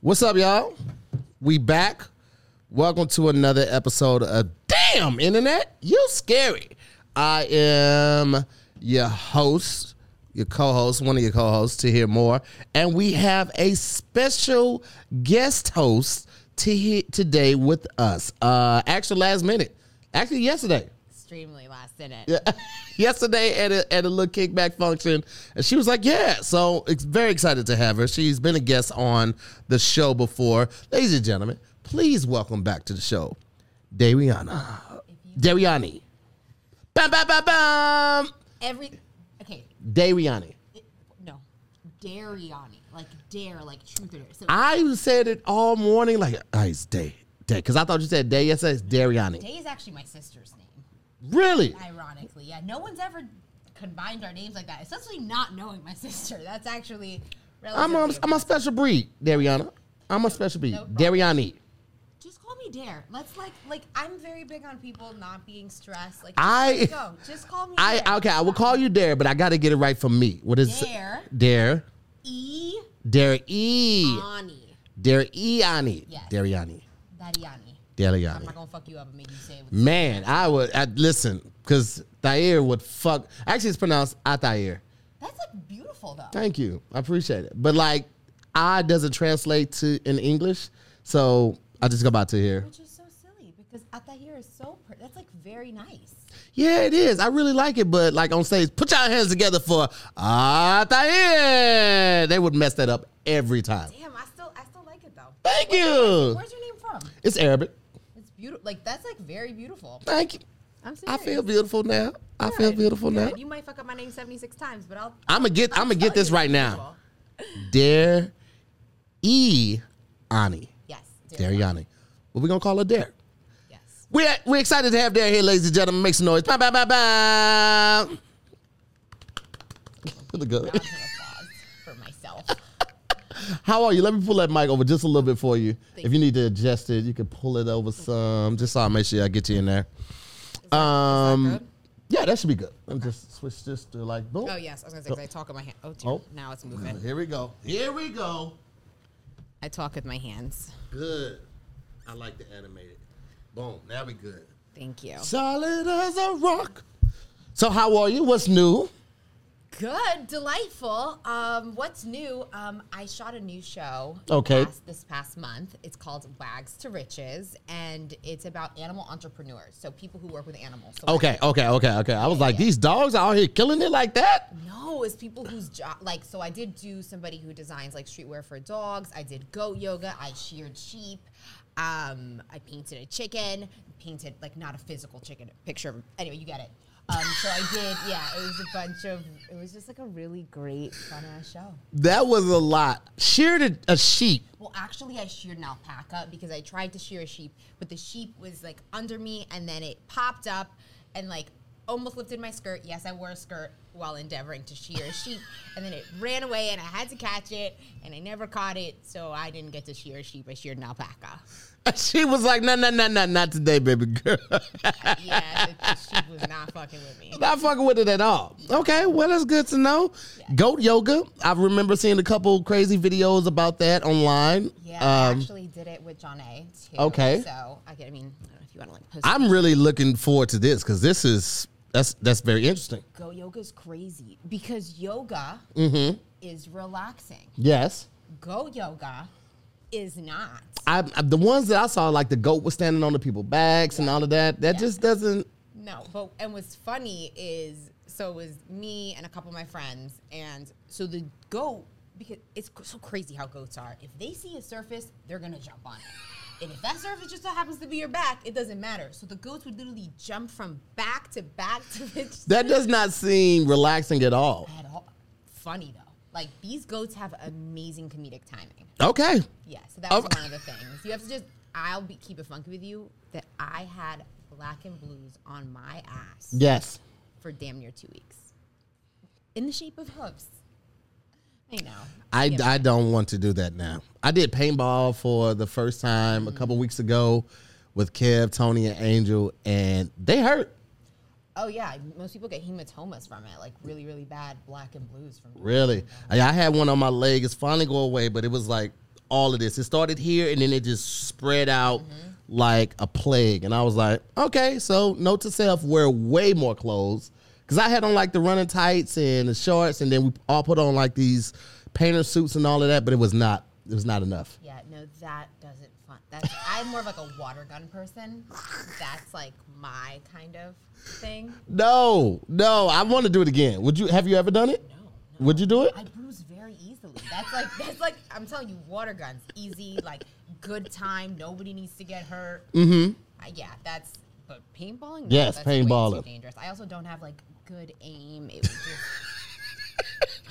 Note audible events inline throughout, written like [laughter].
What's up, y'all? We back. Welcome to another episode of Damn Internet. You scary. I am your host, your co-host, one of your co-hosts Tahir Moore, and we have a special guest host to today with us. Uh, actually, last minute, actually yesterday. Extremely last minute. Yeah. [laughs] yesterday at a, at a little kickback function, and she was like, "Yeah." So it's very excited to have her. She's been a guest on the show before. Ladies and gentlemen, please welcome back to the show, Dariana. Dariani. Bam, bam, bam, bam. Every okay, Dariani. no, Dariani, like dare, like truth or dare. So I said it all morning, like, oh, it's Day. Day. Because I thought you said Day. Yesterday, it's Dariani. Day is actually my sister's name. Really? Ironically, yeah, no one's ever combined our names like that, especially not knowing my [laughs] sister. That's actually. I'm a, I'm a special breed, Dariana. I'm a special breed. No. Dariani. Just call me Dare. Let's like like I'm very big on people not being stressed. Like I- just let it go. Just call me. I Dare. okay. I will call you Dare, but I got to get it right for me. What is Dare. Dare? E Dare E. Ani Dare E Ani. Yes. Dariani. Dariani. I'm not gonna fuck you up and make you say it. With Man, I would I, listen because Thair would fuck. Actually, it's pronounced Atair. That's like beautiful though. Thank you. I appreciate it. But like, I doesn't translate to in English, so I just go back to here. Which is so silly because Atahir is so pretty. That's like very nice. Yeah, it is. I really like it, but like on stage, put your hands together for Atair. They would mess that up every time. Damn, I still I still like it though. Thank Where's- you. Where's your name from? It's Arabic. It's beautiful. Like that's like very beautiful. Thank you. I'm I feel beautiful now. I feel Good, beautiful now. good. You might fuck up my name 76 times, but I'll. I'm gonna get. I'll I'm gonna get this right now. Dare E Ani. Yes. Dariani. What we gonna call her Dare? Yes. We're we're excited to have Dare here, ladies and gentlemen. Make some noise. Bam, bam, bam, bam. Really [laughs] good. Round of applause for myself. How are you? Let me pull that mic over just a little bit for you. Thank if you need to adjust it, you can pull it over some. Just so I make sure I get you in there. Um, good? yeah, that should be good. Let me just switch this to like boom. Oh yes, I was gonna say I talk with my hand. Oh, dear. Oh. now it's moving. Here we go. Here we go. I talk with my hands. Good. I like the animated. Boom. Now we good. Thank you. Solid as a rock. So how are you? What's new? Good, delightful. Um, what's new? Um, I shot a new show. Okay. Past, this past month, it's called Wags to Riches, and it's about animal entrepreneurs. So people who work with animals. So Okay, okay, okay, okay. I was like, these dogs are out here killing it like that? No, it's people whose job, like, so I did do somebody who designs like streetwear for dogs. I did goat yoga. I sheared sheep. Um, I painted a chicken. Painted like not a physical chicken picture. Of, anyway, you get it. Um, so I did. Yeah, it was a bunch of. It was just like a really great fun ass show. That was a lot. Sheared a, a sheep. Well, actually, I sheared an alpaca because I tried to shear a sheep, but the sheep was like under me, and then it popped up and like almost lifted my skirt. Yes, I wore a skirt while endeavoring to shear a sheep, and then it ran away, and I had to catch it, and I never caught it, so I didn't get to shear a sheep. I sheared an alpaca. [laughs] She was like, no, no, no, no, not today, baby girl. [laughs] Yeah, the, sheep was not fucking with me. Not fucking with it at all. Okay, well, that's good to know. Goat yoga. I remember seeing a couple crazy videos about that online. Yeah, I Um, actually did it with John A. Too, Okay. So I get. I mean, I don't know if you want to like post. I'm really looking forward to this because this is that's that's very interesting. Go yoga's crazy because yoga Mm-hmm. is relaxing. Yes. Go yoga is not. I, I the ones that I saw, like the goat was standing on the people backs and all of that. That Yeah. just doesn't. No, but and what's funny is so it was me and a couple of my friends, and so the goat because it's so crazy how goats are. If they see a surface, they're gonna jump on it. And if that surface just so happens to be your back, it doesn't matter. So the goats would literally jump from back to back to the [laughs] That does not seem relaxing at all. at all. Funny though, like these goats have amazing comedic timing. Okay. Yeah, so that was Oh. one of the things. You have to just, I'll be, keep it funky with you that I had black and blues on my ass Yes. for damn near two weeks in the shape of hooves. I know. I, Yeah. I don't want to do that now. I did paintball for the first time a couple weeks ago with Kev, Tony, and Angel, and they hurt. Oh yeah, most people get hematomas from it, like really, really bad black and blues from. Really. I, I had one on my leg. It's finally go away, but it was like all of this. It started here and then it just spread out mm-hmm. like a plague. And I was like, okay, so note to self, wear way more clothes. Cause I had on like the running tights and the shorts, and then we all put on like these painter suits and all of that, but it was not it was not enough. Yeah, no, that doesn't fun. That's I'm more of like a water gun person. That's like my kind of thing. No, no, I want to do it again. Would you have you ever done it? No, no. Would you do it? I bruise very easily. That's like that's like I'm telling you, water guns, easy, like good time. Nobody needs to get hurt. Mm-hmm. yeah, that's. But paintballing, no, Yes, paintballing. dangerous. I also don't have like good aim. It was just.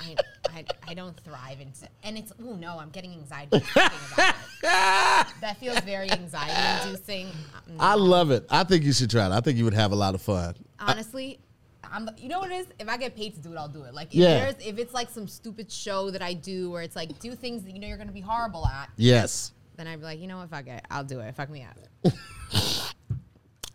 [laughs] I, I, I don't thrive in and it's oh no I'm getting anxiety about it. [laughs] That feels very anxiety inducing. I love it. I think you should try it. I think you would have a lot of fun. honestly, I'm. You know what it is? If I get paid to do it, I'll do it. Like if Yeah. there's if it's like some stupid show that I do where it's like do things that you know you're gonna be horrible at, Yes. then I'd be like, you know what, fuck it, I'll do it. Fuck me up. [laughs]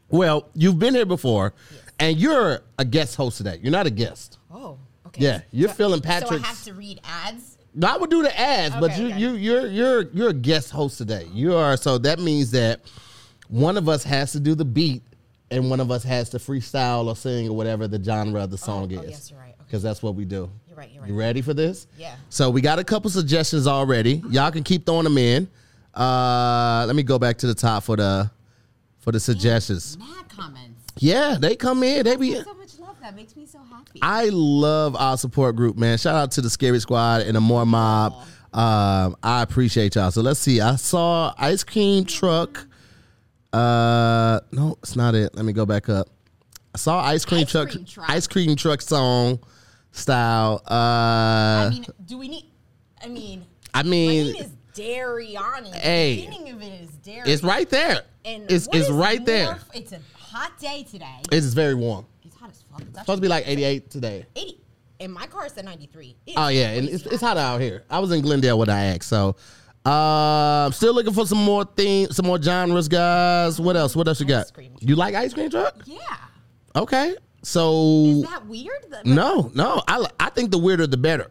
Well, you've been here before, and you're a guest host of that. You're not a guest. Oh, okay. Yeah, you're So- feeling So I have to read ads. No, I would do the ads, but you okay. you you're you're you're a guest host today. You are so that means that one of us has to do the beat, and one of us has to freestyle or sing or whatever the genre of the song oh, is. yes, you're right. Okay. Because that's what we do. You're right, you're right. You ready for this? Yeah. So we got a couple suggestions already. Y'all can keep throwing them in. Uh, let me go back to the top for the for the suggestions. Mad comments. Yeah, they come in. They be. So much love. That makes me so happy. I love our support group, man. Shout out to the Scary Squad and the More Mob. Um, I appreciate y'all. So let's see. I saw Ice Cream Truck. Uh, no, it's not it. Let me go back up. I saw Ice Cream Ice Truck. Cream Truck. Ice Cream Truck song style. Uh, I mean, do we need? I mean, I mean, is dairy on it. Hey. the beginning of it is dairy. it's right there. And It's it's is right there. f- It's a hot day today. It's very warm. It's hot as fuck. It's supposed to be like 88 today. 80. And my car, said 93. It Oh yeah, and it's, it's hot out here. I was in Glendale when I asked, so uh, still looking for some more themes, some more genres, guys. What else? What else you got? Ice cream. You like ice cream truck? Yeah. Okay, so Is that weird? No, no, I I think the weirder the better.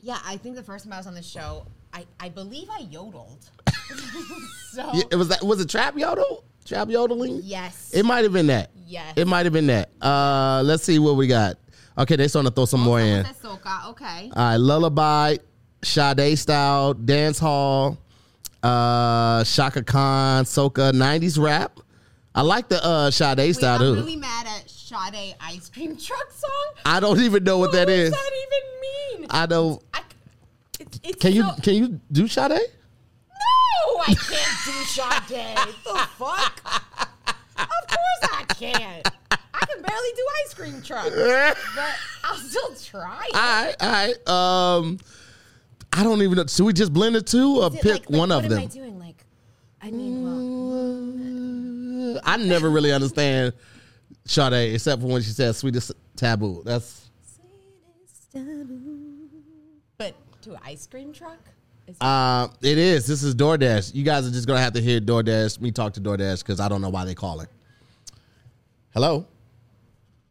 Yeah, I think the first time I was on the show, I, I believe I yodeled. [laughs] [laughs] so, Yeah, It was that was it trap yodel, trap yodeling. yes. It might have been that. Yes. It might have been that. Uh, let's see what we got. Okay, they're starting to throw some more in. Soca. Okay. All right, lullaby, Sade style, dance hall, uh, Chaka Khan, soca, '90s rap. I like the uh, Sade Wait, style I'm too. really mad at Sade Ice Cream [laughs] Truck song. I don't even know what that is. What does that even mean? I don't. I, Can you can you do Sade? I can't do Sade. the fuck? Of course I can't. I can barely do ice cream truck, but I'll still try. it. All right, all right. Um, I don't even know. Should we just blend the two or pick like- like, one of what them? am I doing? Like, I mean, well, I never really understand Sade except for when she says "sweetest taboo." That's but to ice cream truck. Uh, it is. This is DoorDash. You guys are just gonna have to hear DoorDash. Me talk to DoorDash because I don't know why they calling. Hello,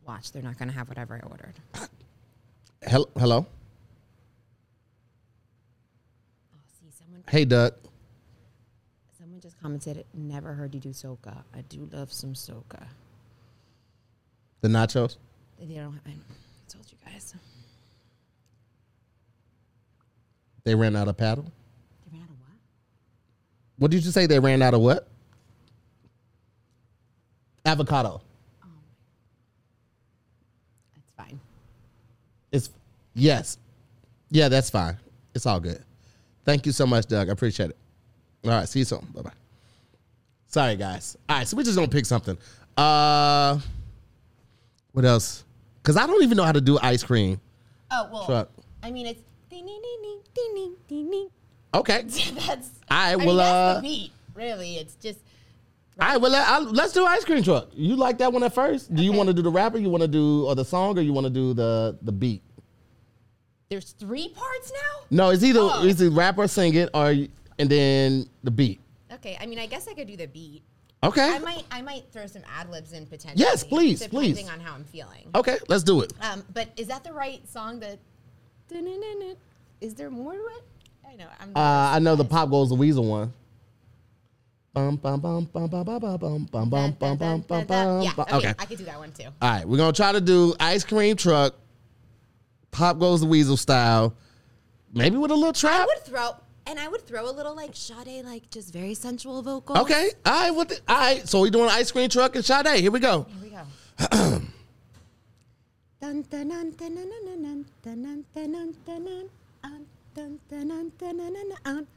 Watch, they're not gonna have whatever I ordered. hello, hello. Oh, see, someone, Hey, Doug. someone just commented, "Never heard you do soca. I do love some soca." The nachos. They don't. I told you guys. They ran out of paddle. They ran out of what? What did you say? They ran out of what? Avocado. That's fine. It's yes, yeah, that's fine. It's all good. Thank you so much, Doug. I appreciate it. All right, see you soon. Bye bye. Sorry, guys. All right, so we're just gonna pick something. Uh, what else? Because I don't even know how to do ice cream. Oh well. Truck. I mean, it's Okay. That's. I I will, mean, that's uh, the beat. Really, it's just. All right. Well, let, I'll, let's do ice cream truck. You like that one at first? Do you want to do the rapper? You want to do or the song, or you want to do the the beat? There's three parts now. No, it's either Oh. it's either rapper sing it or and then the beat. Okay, I mean, I guess I could do the beat. Okay. I might, I might throw some ad libs in potentially. Yes, please, depending please. Depending on how I'm feeling. Okay, let's do it. Um, but is that the right song? That. Is there more to it? I I know. I'm Uh, I know the Pop Goes the Weasel one. Bum, bum, bum, bum, bum, bum, bum, bum, bum, bum, bum, bum, bum, bum, Yeah, okay, Okay. I could do that one too. All right. We're going to try to do ice cream truck, Pop Goes the Weasel style. Maybe with a little trap. I would throw, and I would throw a little like Sade, like just very sensual vocals. Okay. All right. What the, all right. So we're doing ice cream truck and Sade. Here we go. Here we go. [clears throat] Dun, dun, dun, dun, dun, dun, dun, dun, dun, dun, dun, dun, um, dun, dun, dun, dun, dun, dun, um,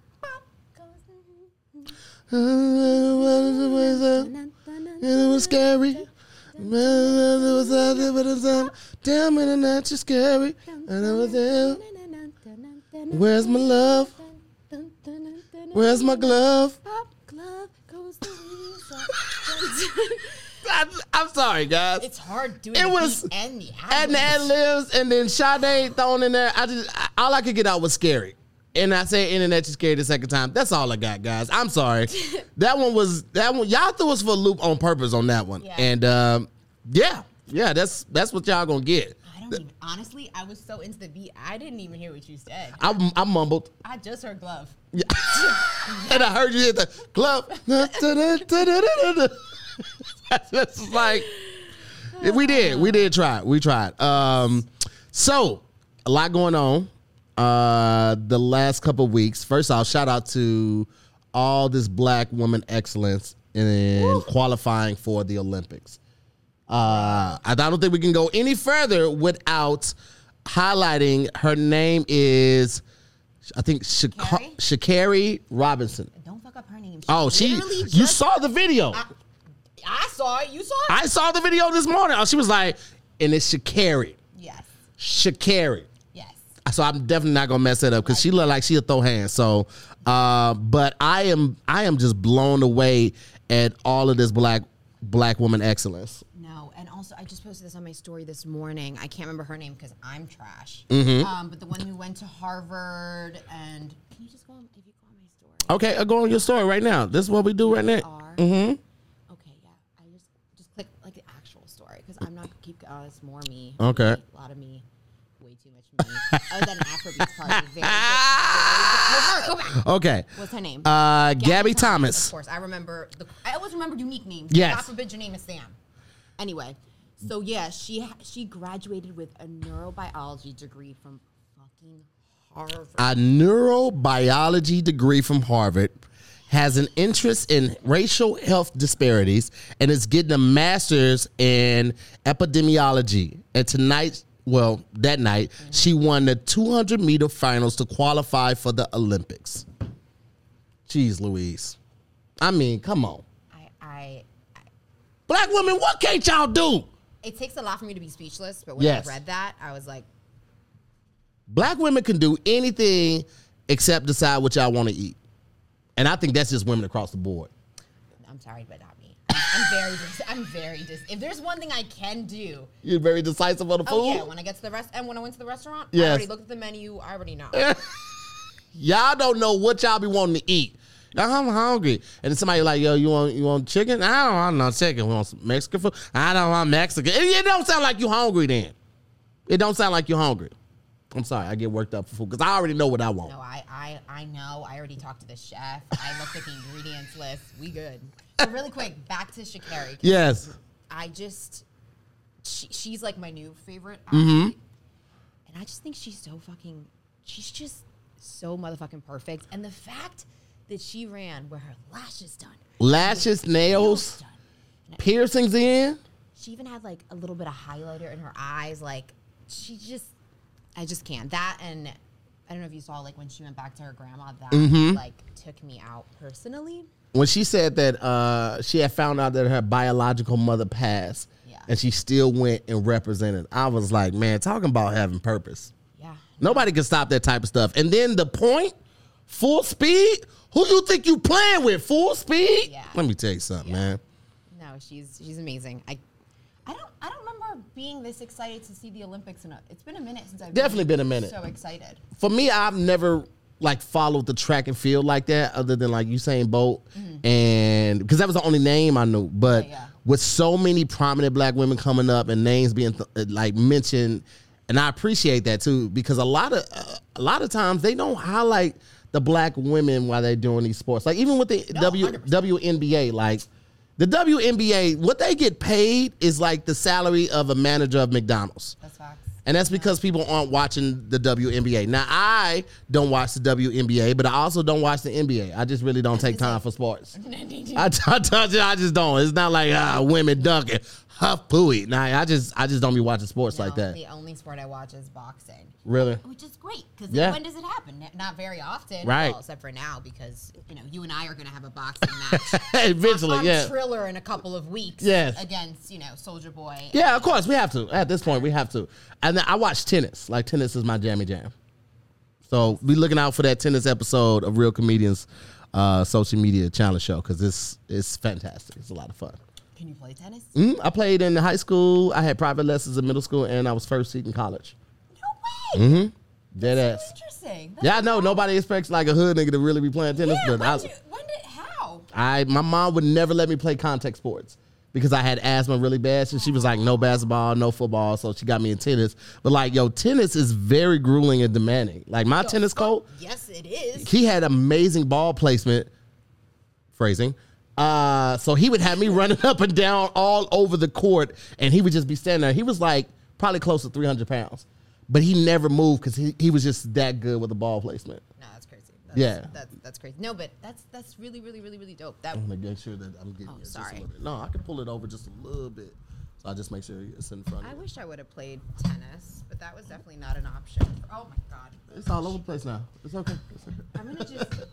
dun, It was scary. It was out there, but it's out. Damn it, and that's just scary. And I was there. Where's my love? Where's my glove? Pop glove goes the weasel. Dun, dun. I, I'm sorry, guys. It's hard doing It was- and the and ad libs, and then Sade thrown in there. I just I- all I could get out was scary. And I say internet you scary the second time. That's all I got, guys. I'm sorry. [laughs] that one was that one. Y'all threw us for a loop on purpose on that one. Yeah. And um, yeah, yeah, that's that's what y'all gonna get. I don't honestly, I was so into the beat, I didn't even hear what you said. I, I mumbled. I just heard glove. Yeah. [laughs] and I heard you hit the club. [laughs] [laughs] That's like we did. We did try. We tried. Um, so a lot going on. Uh, the last couple weeks. First off, shout out to all this black woman excellence in qualifying for the Olympics. Uh, I don't think we can go any further without highlighting her name is, I think? Sha'Carri Robinson. Don't fuck up her name. Oh, she you saw the video. I, I saw it. You saw it? I saw the video this morning. Oh, she was like, and it's Sha'Carri. yes. Sha'Carri. Yes. So I'm definitely not gonna mess it up because she looked like she'll throw hands. So, uh, but I am I am just blown away at all of this black black woman excellence. No, and also I just posted this on my story this morning. I can't remember her name because I'm trash. Mm-hmm. Um, but the one who went to Harvard and can you just go on if you go on my story? Okay, I'll go on your story right now. This is what we do right now. Mm-hmm. Okay, yeah. I just just click like the actual story because I'm not gonna keep. Oh, it's more me. Okay. A lot of me. Way too much me. I was at an Afrobeats party. Very good. Very. Go her, go back. Okay. What's her name? Uh, Gabby Thomas. Of course, I remember. The, I always remember unique names. Yes. God forbid your name is Sam. Anyway, so yeah, she she graduated with a neurobiology degree from fucking Harvard. a neurobiology degree from Harvard, has an interest in racial health disparities, and is getting a master's in epidemiology. And tonight, well, that night, she won the 200 meter finals to qualify for the Olympics. Jeez Louise. I mean, come on. I, I, I, Black women, what can't y'all do? it takes a lot for me to be speechless, but when Yes. I read that, I was like, Black women can do anything except decide what y'all want to eat. And I think that's just women across the board. I'm sorry, but not me. I'm, very, dis- I'm very dis. If there's one thing I can do, You're very decisive on the oh, food. oh yeah, when I get to the rest and when I went to the restaurant, I Yes. already looked at the menu. I already know. [laughs] y'all don't know what y'all be wanting to eat. I'm hungry, and then somebody like, yo, you want you want chicken? I don't want no chicken. We want some Mexican food. I don't want Mexican. It, it don't sound like you hungry. Then it don't sound like you're hungry. I'm sorry, I get worked up for food because I already know what I want. No, I, I, I know. I already talked to the chef. I looked at the ingredients list. We good. So really quick, back to Sha'Carri. Yes, I just, she, she's like my new favorite. Mm-hmm. athlete. And I just think she's so fucking, she's just so motherfucking perfect. And the fact that she ran with her lashes done, lashes, nails, done. piercings in. She even had like a little bit of highlighter in her eyes. Like she just, I just can't. That and I don't know if you saw like when she went back to her grandma. That Mm-hmm. like took me out personally. When she said that uh, she had found out that her biological mother passed, Yeah. and she still went and represented, I was like, man, talking about having purpose. Yeah. Nobody can stop that type of stuff. And then the point, full speed. Who you think you playing with? Full speed? Yeah. Let me tell you something, man. No, she's she's amazing. I. I don't. I don't remember being this excited to see the Olympics. In a, it's been a minute since I've Definitely been a minute. So excited. For me, I've never like followed the track and field like that, other than like Usain Bolt, and because that was the only name I knew. But Mm-hmm. Yeah, yeah. with so many prominent black women coming up and names being th- like mentioned, and I appreciate that too because a lot of uh, a lot of times they don't highlight the the black women while they're doing these sports. Like even with the No, W WNBA, like the WNBA, what they get paid is like the salary of a manager of McDonald's. That's facts. And that's because people aren't watching the WNBA. Now, I don't watch the WNBA, but I also don't watch the NBA. I just really don't take [laughs] time for sports. I, I, I just don't. It's not like ah, women dunking, huff pooey. Nah, I just I just don't be watching sports like that. The only sport I watch is boxing. Really? Which is great because Yeah. when does it happen? Not very often, Right. Well, except for now because you know you and I are going to have a boxing [laughs] match. Eventually, yeah. Triller in a couple of weeks. Yes. against you know Soldier Boy. Yeah, of course we have to. At this point, we have to. And then I watch tennis. Like tennis is my jammy jam. So be looking out for that tennis episode of Real Comedians uh, social media challenge show because it's it's fantastic. It's a lot of fun. Can you play tennis? Mm, I played in high school. I had private lessons in middle school, and I was first seat in college. No way. Mm-hmm. Dead That's ass. interesting. That's Yeah, I know nobody expects like a hood nigga to really be playing tennis, Yeah, but when, I, did, when did how? I my mom would never let me play contact sports because I had asthma really bad. So she was like, no basketball, no football. So she got me in tennis. But like, yo, tennis is very grueling and demanding. Like my tennis coach, Yes, it is. he had amazing ball placement. Phrasing. Uh, so he would have me running [laughs] up and down all over the court, and he would just be standing there. He was like probably close to three hundred pounds, but he never moved because he, he was just that good with the ball placement. No, that's crazy. That's, Yeah. that's that's crazy. No, but that's that's really really really really dope. That I'm gonna make sure that I'm getting Oh, it sorry. No, I can pull it over just a little bit. So I just make sure it's in front of I wish I would have played tennis, but that was definitely not an option. Oh my god. It's all over the place now. It's okay. It's okay. I'm gonna just.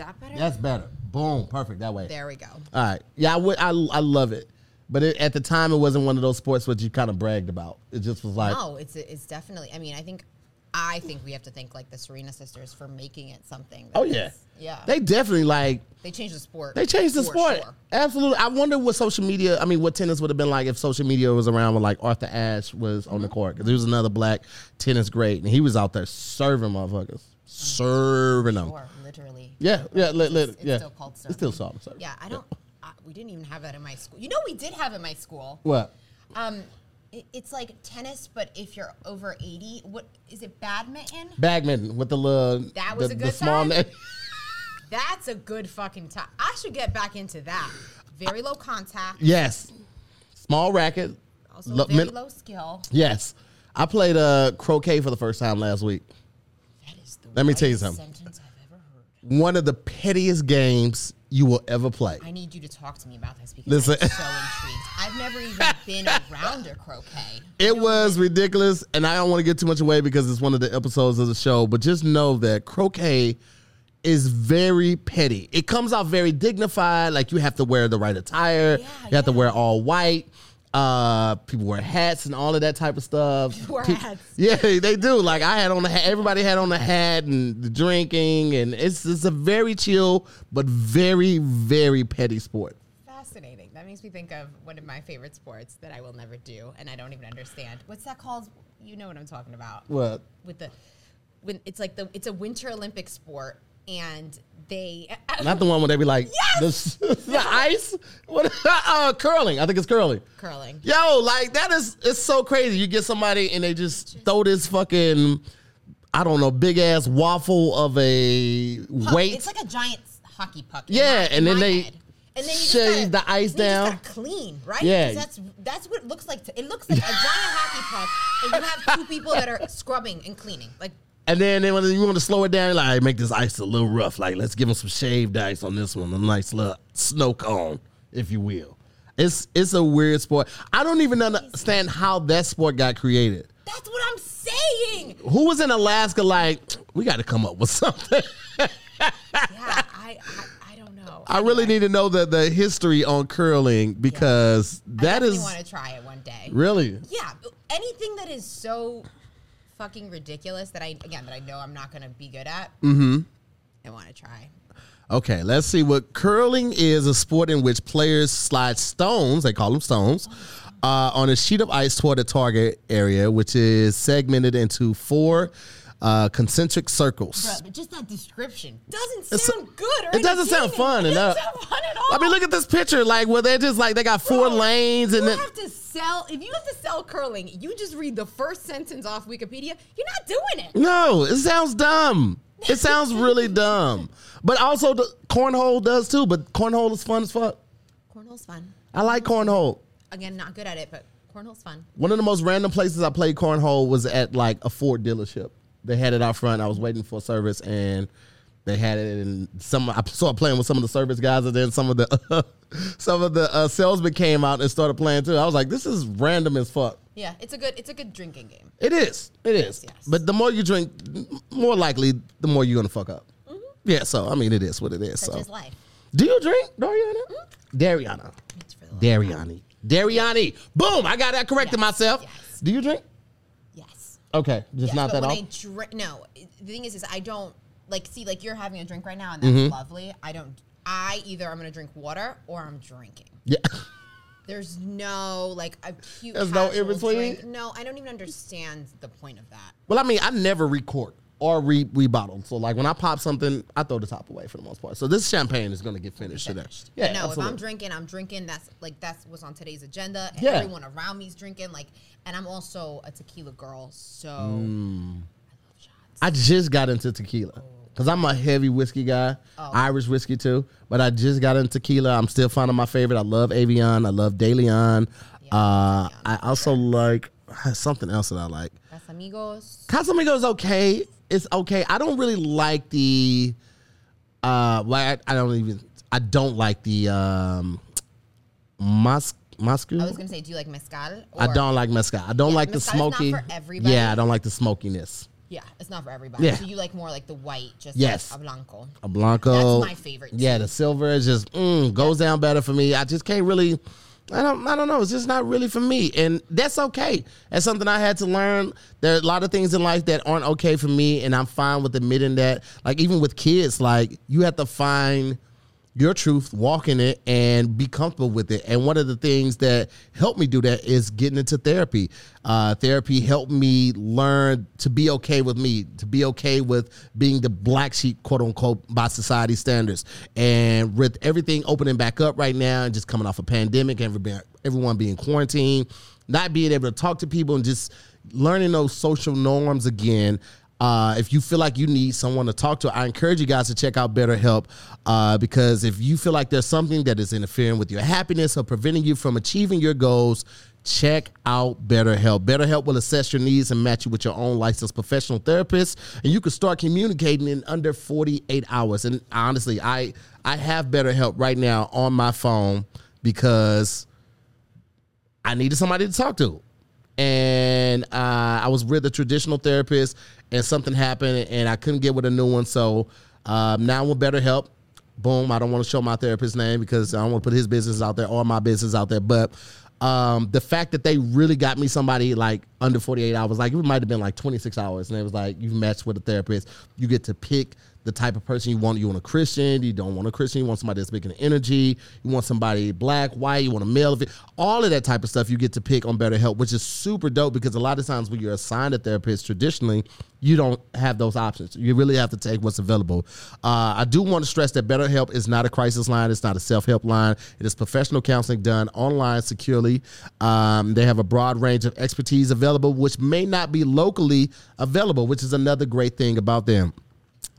That better? That's better. Boom. Perfect. That way. There we go. All right. Yeah, I would. I, I love it. But it, at the time, it wasn't one of those sports which you kind of bragged about. It just was like, No, it's it's definitely. I mean, I think, I think we have to thank like the Serena sisters for making it something. that oh yeah, is- yeah. They definitely like They changed the sport. they changed the for sport. sure. Absolutely. I wonder what social media. I mean, what tennis would have been like if social media was around when like Arthur Ashe was on the Mm-hmm. court because he was another black tennis great and he was out there serving motherfuckers, serving them. Literally. Yeah, yeah, li- li- It's- it's yeah. still called It's still serving. Yeah, I don't. I, we didn't even have that in my school. You know, we did have in my school. What? Um, it, it's like tennis, but if you're over eighty, what is it? Badminton. Badminton with the little That was the, a the good small time? net. [laughs] That's a good fucking time. I should get back into that. Very low contact. yes, small racket. Also Lo- very min- low skill. Yes, I played uh, croquet for the first time last week. That is the Let me tell you something. sentence I've ever heard. One of the pettiest games you will ever play. I need you to talk to me about this because Listen. I'm so intrigued. I've never even [laughs] been around a croquet. It was ridiculous, and I don't want to get too much away because it's one of the episodes of the show. But just know that croquet is very petty. It comes out very dignified. Like you have to wear the right attire. Yeah, you have to wear all white. Uh, people wear hats and all of that type of stuff. Wear Pe- hats. [laughs] Yeah, they do. Like I had on the hat. Everybody had on the hat and the drinking, and it's it's a very chill but very very petty sport. Fascinating. That makes me think of one of my favorite sports that I will never do, and I don't even understand. What's that called? You know what I'm talking about. What? With the, when it's like the it's a Winter Olympic sport, and they [laughs] Not the one where they be like Yes! the, [laughs] the ice. What? [laughs] Uh, curling. I think it's curling. curling. Yo, like that is it's so crazy. You get somebody and they just throw this fucking I don't know big ass waffle of a Puck. weight. It's like a giant hockey puck. Yeah, my- and then they head. and then you shave gotta- the ice then you just down. clean, right? Yeah. that's that's what it looks like. To, it looks like a giant hockey puck, and you have two people that are scrubbing and cleaning. Like and then, then when you want to slow it down, like make this ice a little rough. Like let's give them some shaved ice on this one, a nice little snow cone, if you will. It's it's a weird sport. I don't even understand how that sport got created. that's what I'm saying. Who was in Alaska? Like we got to come up with something. [laughs] Yeah, I, I I don't know. I really need to know the the history on curling because I that is want to try it one day. really Yeah, anything that is so fucking ridiculous that I again that I know I'm not gonna be good at. Mm-hmm. I want to try. okay. Let's see what curling is a sport in which players slide stones. They call them stones. Uh, on a sheet of ice toward a target area, which is segmented into four uh, concentric circles. Bruh, but just that description doesn't It's- sound good. Or it doesn't sound entertaining. fun It enough. doesn't sound fun at all. I mean, look at this picture. Like, where they're just like they got four Bro, lanes and you then have to sell. If you have to sell curling, you just read the first sentence off Wikipedia. You're not doing it. no, it sounds dumb. It sounds really [laughs] dumb. But also the cornhole does too, but cornhole is fun as fuck. Cornhole's fun. I like cornhole. Again, not good at it, but cornhole's fun. One of the most random places I played cornhole was at like a Ford dealership. They had it out front. I was waiting for service and they had it and some I saw playing with some of the service guys and then some of the [laughs] some of the uh, salesmen came out and started playing too. I was like, this is random as fuck. Yeah, it's a good it's a good drinking game. It is. It is. yes. But the more you drink, more likely the more you're gonna fuck up. Yeah. So I mean, it is what it is. Such so is life. do you drink, Dariana? Dariana. For the. Dariani. Dariani. Boom! I got that corrected Yes, myself. yes. Do you drink? Okay, just not that often. Drink, no. The thing is, is I don't like see like you're having a drink right now, and that's Mm-hmm. lovely. I don't. I either I'm gonna drink water or I'm drinking. Yeah. There's no like a cute. There's no in between? No, I don't even understand the point of that. Well, I mean, I never record or re rebottle. So like when I pop something, I throw the top away for the most part. So this champagne is gonna get finished today. Finished. Yeah, But no, if. I'm drinking, I'm drinking. That's like that's what's on today's agenda, and Yeah. everyone around me's drinking. Like, and I'm also a tequila girl, so Mm. I love shots. I just got into tequila because I'm a heavy whiskey guy, Oh. Irish whiskey too. But I just got into tequila. I'm still finding my favorite. I love Avion. I love De Leon. uh, Avion. I also like something else that I like. Casamigos. Casamigo is okay. It's okay. I don't really like the. Uh, well, I, I don't even. I don't like the um, mus muscu. I was gonna say, do you like mezcal? I don't like mezcal. I don't Yeah, like the smoky. for everybody. Yeah, I don't like the smokiness. Yeah, it's not for everybody. Yeah. So you like more like the white, just Yes. like a blanco. A blanco. That's my favorite, Yeah, the silver is just mm, goes down better for me. I just can't really. I don't. I don't know. It's just not really for me, and that's okay. That's something I had to learn. There are a lot of things in life that aren't okay for me, and I'm fine with admitting that. Like even with kids, like you have to find your truth, walk in it, and be comfortable with it. And one of the things that helped me do that is getting into therapy. Uh, therapy helped me learn to be okay with me, to be okay with being the black sheep, quote unquote, by society standards. And with everything opening back up right now, and just coming off a pandemic, everyone being quarantined, not being able to talk to people, and just learning those social norms again. Uh, if you feel like you need someone to talk to, I encourage you guys to check out BetterHelp uh, because if you feel like there's something that is interfering with your happiness or preventing you from achieving your goals, check out BetterHelp. BetterHelp will assess your needs and match you with your own licensed professional therapist, and you can start communicating in under 48 hours. And honestly, I I have BetterHelp right now on my phone because I needed somebody to talk to. And uh, I was with a traditional therapist, and something happened, and I couldn't get with a new one. So um, now with BetterHelp, boom. I don't want to show my therapist's name because I don't want to put his business out there or my business out there. But um, the fact that they really got me somebody like under 48 hours, like it might have been like 26 hours, and it was like you've matched with a therapist. You get to pick the type of person you want. You want a Christian. You don't want a Christian. You want somebody that's making energy. You want somebody black, white. You want a male. All of that type of stuff you get to pick on BetterHelp, which is super dope because a lot of times when you're assigned a therapist traditionally, you don't have those options. You really have to take what's available. Uh, I do want to stress that BetterHelp is not a crisis line. It's not a self help line. It is professional counseling done online securely. Um, they have a broad range of expertise available, which may not be locally available, which is another great thing about them.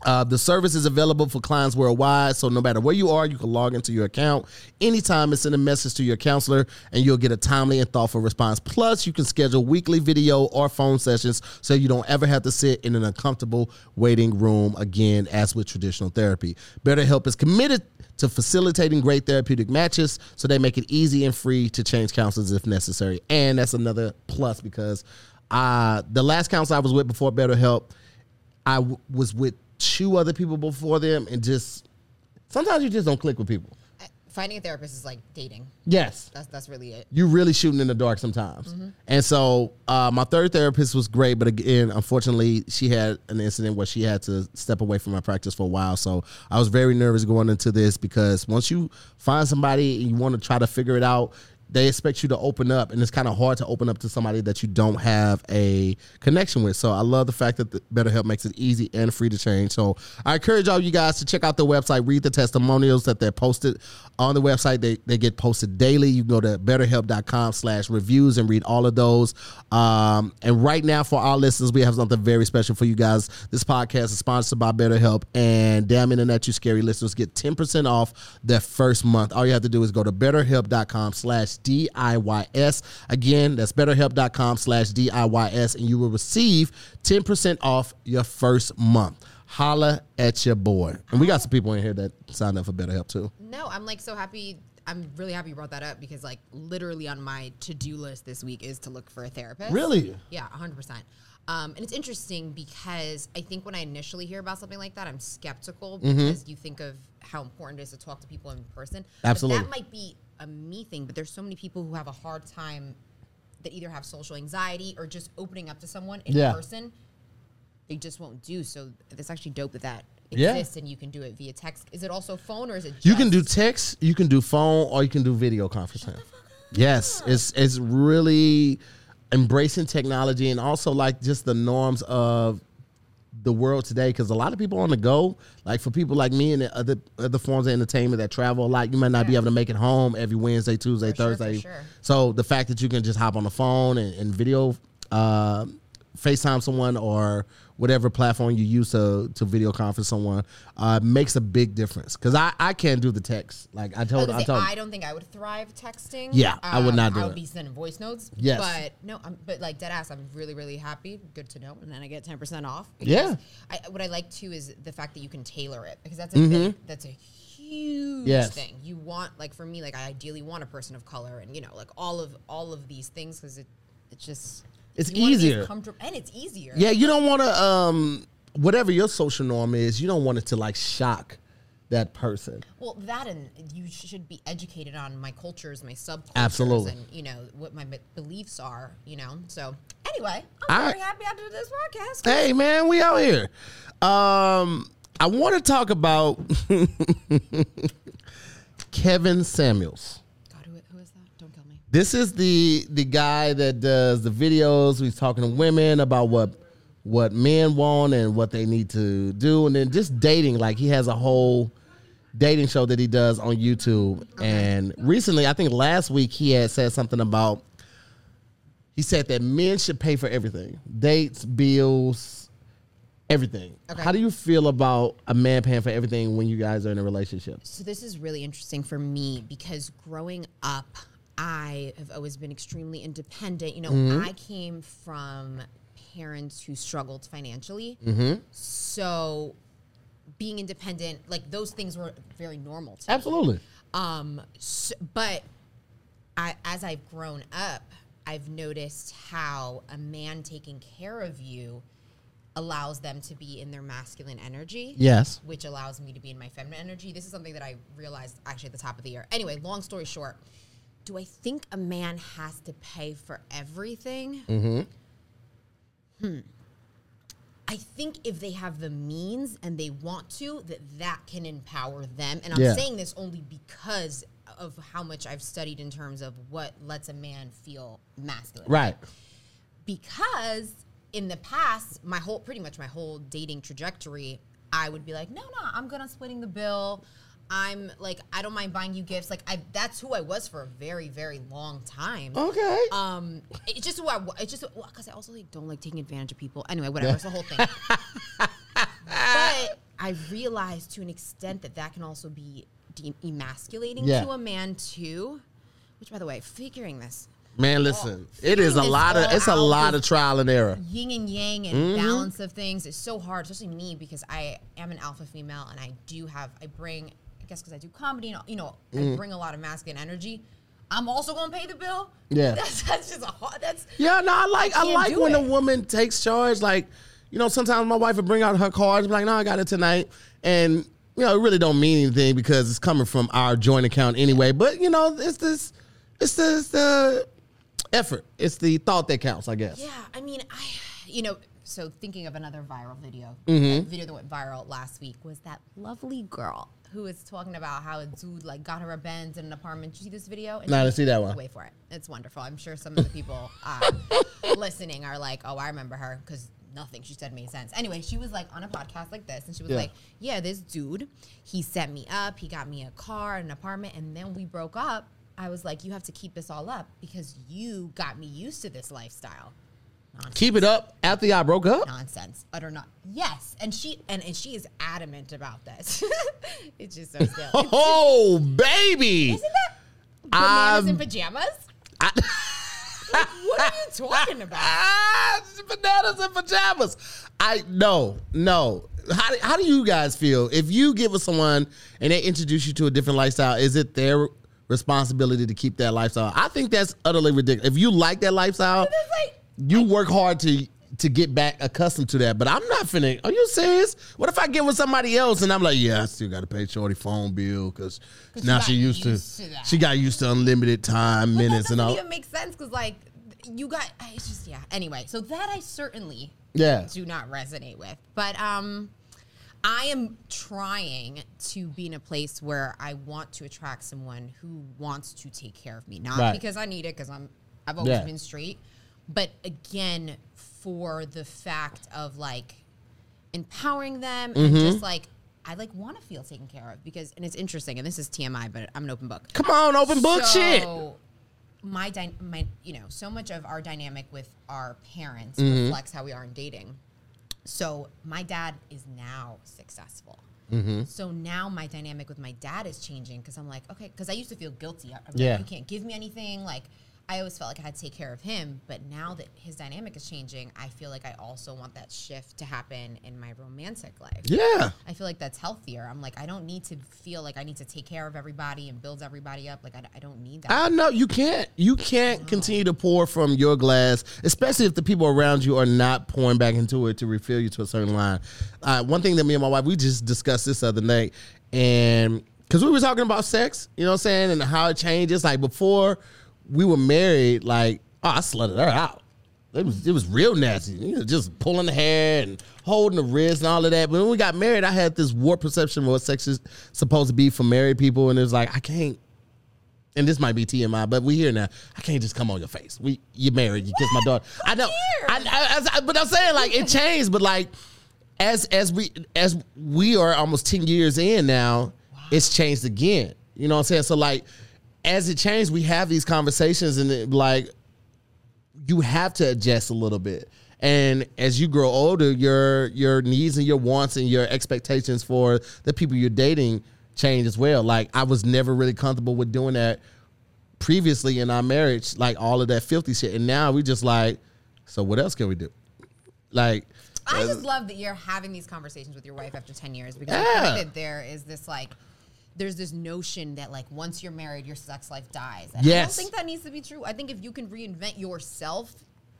Uh, the service is available for clients worldwide, so no matter where you are, you can log into your account anytime and send a message to your counselor, and you'll get a timely and thoughtful response. Plus, you can schedule weekly video or phone sessions so you don't ever have to sit in an uncomfortable waiting room again, as with traditional therapy. BetterHelp is committed to facilitating great therapeutic matches, so they make it easy and free to change counselors if necessary. And that's another plus because uh, the last counselor I was with before BetterHelp, I w- was with two other people before them, and just sometimes you just don't click with people. Finding a therapist is like dating. Yes, That's that's really it. You're really shooting in the dark sometimes. Mm-hmm. And so uh, my third therapist was great, but again, unfortunately, she had an incident where she had to step away from my practice for a while. So I was very nervous going into this because once you find somebody and you want to try to figure it out, they expect you to open up, and it's kind of hard to open up to somebody that you don't have a connection with. So I love the fact that BetterHelp makes it easy and free to change. So I encourage all you guys to check out the website, read the testimonials that they're posted on the website. They they get posted daily. You can go to betterhelp.com slash reviews and read all of those. Um, and right now for our listeners, we have something very special for you guys. This podcast is sponsored by BetterHelp, and damn internet, you scary listeners get 10% off their first month. All you have to do is go to betterhelp.com slash DIYS. Again, that's betterhelp.com slash DIYS, and you will receive 10% off your first month. Holla at your boy. And we got some people in here that signed up for BetterHelp too. No, I'm like so happy. I'm really happy you brought that up because like literally on my to-do list this week is to look for a therapist. Really? Yeah, 100%. Um, and it's interesting because I think when I initially hear about something like that, I'm skeptical because you think of how important it is to talk to people in person. Mm-hmm. Absolutely. But that might be a me thing, but there's so many people who have a hard time that either have social anxiety or just opening up to someone in Yeah. person. They just won't do. So it's actually dope that that Yeah. exists and you can do it via text. Is it also phone or is it just You can do text, you can do phone, or you can do video conferencing. Yes, it's it's really embracing technology and also like just the norms of the world today because a lot of people on the go like for people like me and the other other forms of entertainment that travel a lot you might not be able to make it home every wednesday tuesday For sure, thursday sure. so the fact that you can just hop on the phone and, and video uh, facetime someone or whatever platform you use to, to video conference someone uh, makes a big difference because I, I can't do the text like i I, told i say, told I don't think I would thrive texting. Um, Yeah, I would not do it. I would it. be sending voice notes. Yes. but no, I'm, but like dead ass, I'm really really happy. Good to know, and then I get ten percent off. Yeah. I, what I like too is the fact that you can tailor it because that's a big, that's a huge Mm-hmm. Yes. thing. You want like for me, like I ideally want a person of color, and you know, like all of all of these things because it it's just It's you easier. and it's easier. Yeah, you don't want to um whatever your social norm is, you don't want it to like shock that person. Well, that and you should be educated on my cultures, my subcultures, Absolutely. and you know what my beliefs are. You know, so anyway, I'm right. very happy after this podcast. Hey man, we out here. Um I want to talk about [laughs] Kevin Samuels. God, who, who is that? Don't kill me. This is the the guy that does the videos. He's talking to women about what what men want and what they need to do, and then just dating. Like he has a whole dating show that he does on YouTube. And recently, I think last week he had said something about. He said that men should pay for everything, dates, bills, everything. Okay. How do you feel about a man paying for everything when you guys are in a relationship? So this is really interesting for me because growing up, I have always been extremely independent. You know, Mm-hmm. I came from parents who struggled financially, Mm-hmm. so being independent, like those things were very normal to me. Absolutely. Um, s but I, as I've grown up, I've noticed how a man taking care of you allows them to be in their masculine energy. Yes. Which allows me to be in my feminine energy. This is something that I realized actually at the top of the year. Anyway, long story short, do I think a man has to pay for everything? Hmm. I think if they have the means and they want to, that that can empower them. And I'm Yeah. saying this only because of how much I've studied in terms of what lets a man feel masculine. Right. Because in the past, my whole pretty much my whole dating trajectory, I would be like, no, no, I'm good on splitting the bill. I'm like, I don't mind buying you gifts. Like, I that's who I was for a very, very long time. Okay. Um, it's just who I. It's just because I also like don't like taking advantage of people. Anyway, whatever. It's the whole thing. [laughs] but I realized to an extent that that can also be de- emasculating Yeah. to a man too. Which, by the way, figuring this Man, listen, it is a lot of it's a lot of trial and error. yin and yang and Mm-hmm. balance of things is so hard, especially me because I am an alpha female and I do have I bring I guess because I do comedy and you know I bring a lot of masculine energy. I'm also gonna pay the bill. Mm. Yeah. [laughs] that's, that's just a hard. That's Yeah, no, I like I, can't like when a woman takes charge. Like, you know, sometimes my wife would bring out her cards, be like, "No, I got it tonight," and you know, it really don't mean anything because it's coming from our joint account anyway. But you know, it's this, it's this the effort, it's the thought that counts, I guess. yeah. I mean, I you know. So thinking of another viral video, Mm-hmm. a video that went viral last week was that lovely girl who is talking about how a dude like got her a Benz in an apartment. Did you see this video? And No, I didn't see that one. Wait for it. It's wonderful. I'm sure some of the people uh, [laughs] listening are like, "Oh, I remember her," because nothing she said made sense. Anyway, she was like on a podcast like this, and she was Yeah. like, "Yeah, this dude, he set me up. He got me a car, an apartment, and then we broke up." I was like, "You have to keep this all up because you got me used to this lifestyle." Nonsense Keep it up after y'all broke up. nonsense utter not yes and she and, and she is adamant about this [laughs] it's just so [laughs] still Oh, baby. isn't that bananas Um, in pajamas I- like, what are you talking [laughs] about Ah, bananas and pajamas. I no, no. How do, how do you guys feel if you give with someone and they introduce you to a different lifestyle? Is it their responsibility to keep that lifestyle? I think that's utterly ridiculous. If you like that lifestyle, like you work hard to to get back accustomed to that. But I'm not finna. Are you serious? What if I get with somebody else and I'm like, yeah, I still got to pay Shorty phone bill because now she used, used to, to that. she got used to unlimited time, minutes, that and all. even makes sense because like you got it's just yeah anyway so that i certainly Yeah. do not resonate with but um i am trying to be in a place where i want to attract someone who wants to take care of me not Right. because i need it because i'm i've always Yeah. been straight but again for the fact of like empowering them and Mm-hmm. just like i like want to feel taken care of because and it's interesting and this is tmi but i'm an open book Come on, open book shit. so, My, dy- my, you know, so much of our dynamic with our parents Mm-hmm. reflects how we are in dating. So my dad is now successful. Mm-hmm. So now my dynamic with my dad is changing because I'm like, okay, because I used to feel guilty. I'm Yeah. like, you can't give me anything. Like, I always felt like I had to take care of him. But now that his dynamic is changing, I feel like I also want that shift to happen in my romantic life. Yeah. I feel like that's healthier. I'm like, I don't need to feel like I need to take care of everybody and build everybody up. Like, I, I don't need that. I know you can't. You can't continue to pour from your glass, especially if the people around you are not pouring back into it to refill you to a certain line. Uh, one thing that me and my wife we just discussed this other night, and because we were talking about sex, you know what I'm saying, and how it changes. Like before we were married, like oh, I slutted her out. It was it was real nasty. You know, just pulling the hair and holding the wrist and all of that. But when we got married, I had this warped perception of what sex is supposed to be for married people, and it was like I can't and this might be TMI, but we here now. I can't just come on your face. We you married, you kiss my daughter. [laughs] I know, I, I, I- but I'm saying like it changed. But like as as we as we are almost ten years in now, it's changed again. You know what I'm saying? So like as it changed, we have these conversations, and it, like you have to adjust a little bit. And as you grow older, your your needs and your wants and your expectations for the people you're dating change as well. Like I was never really comfortable with doing that previously in our marriage, like all of that filthy shit. And now we just like, so what else can we do? Like I just uh, love that you're having these conversations with your wife after 10 years because I think that there is this like, there's this notion that like once you're married, your sex life dies. And I don't think that needs to be true. I think if you can reinvent yourself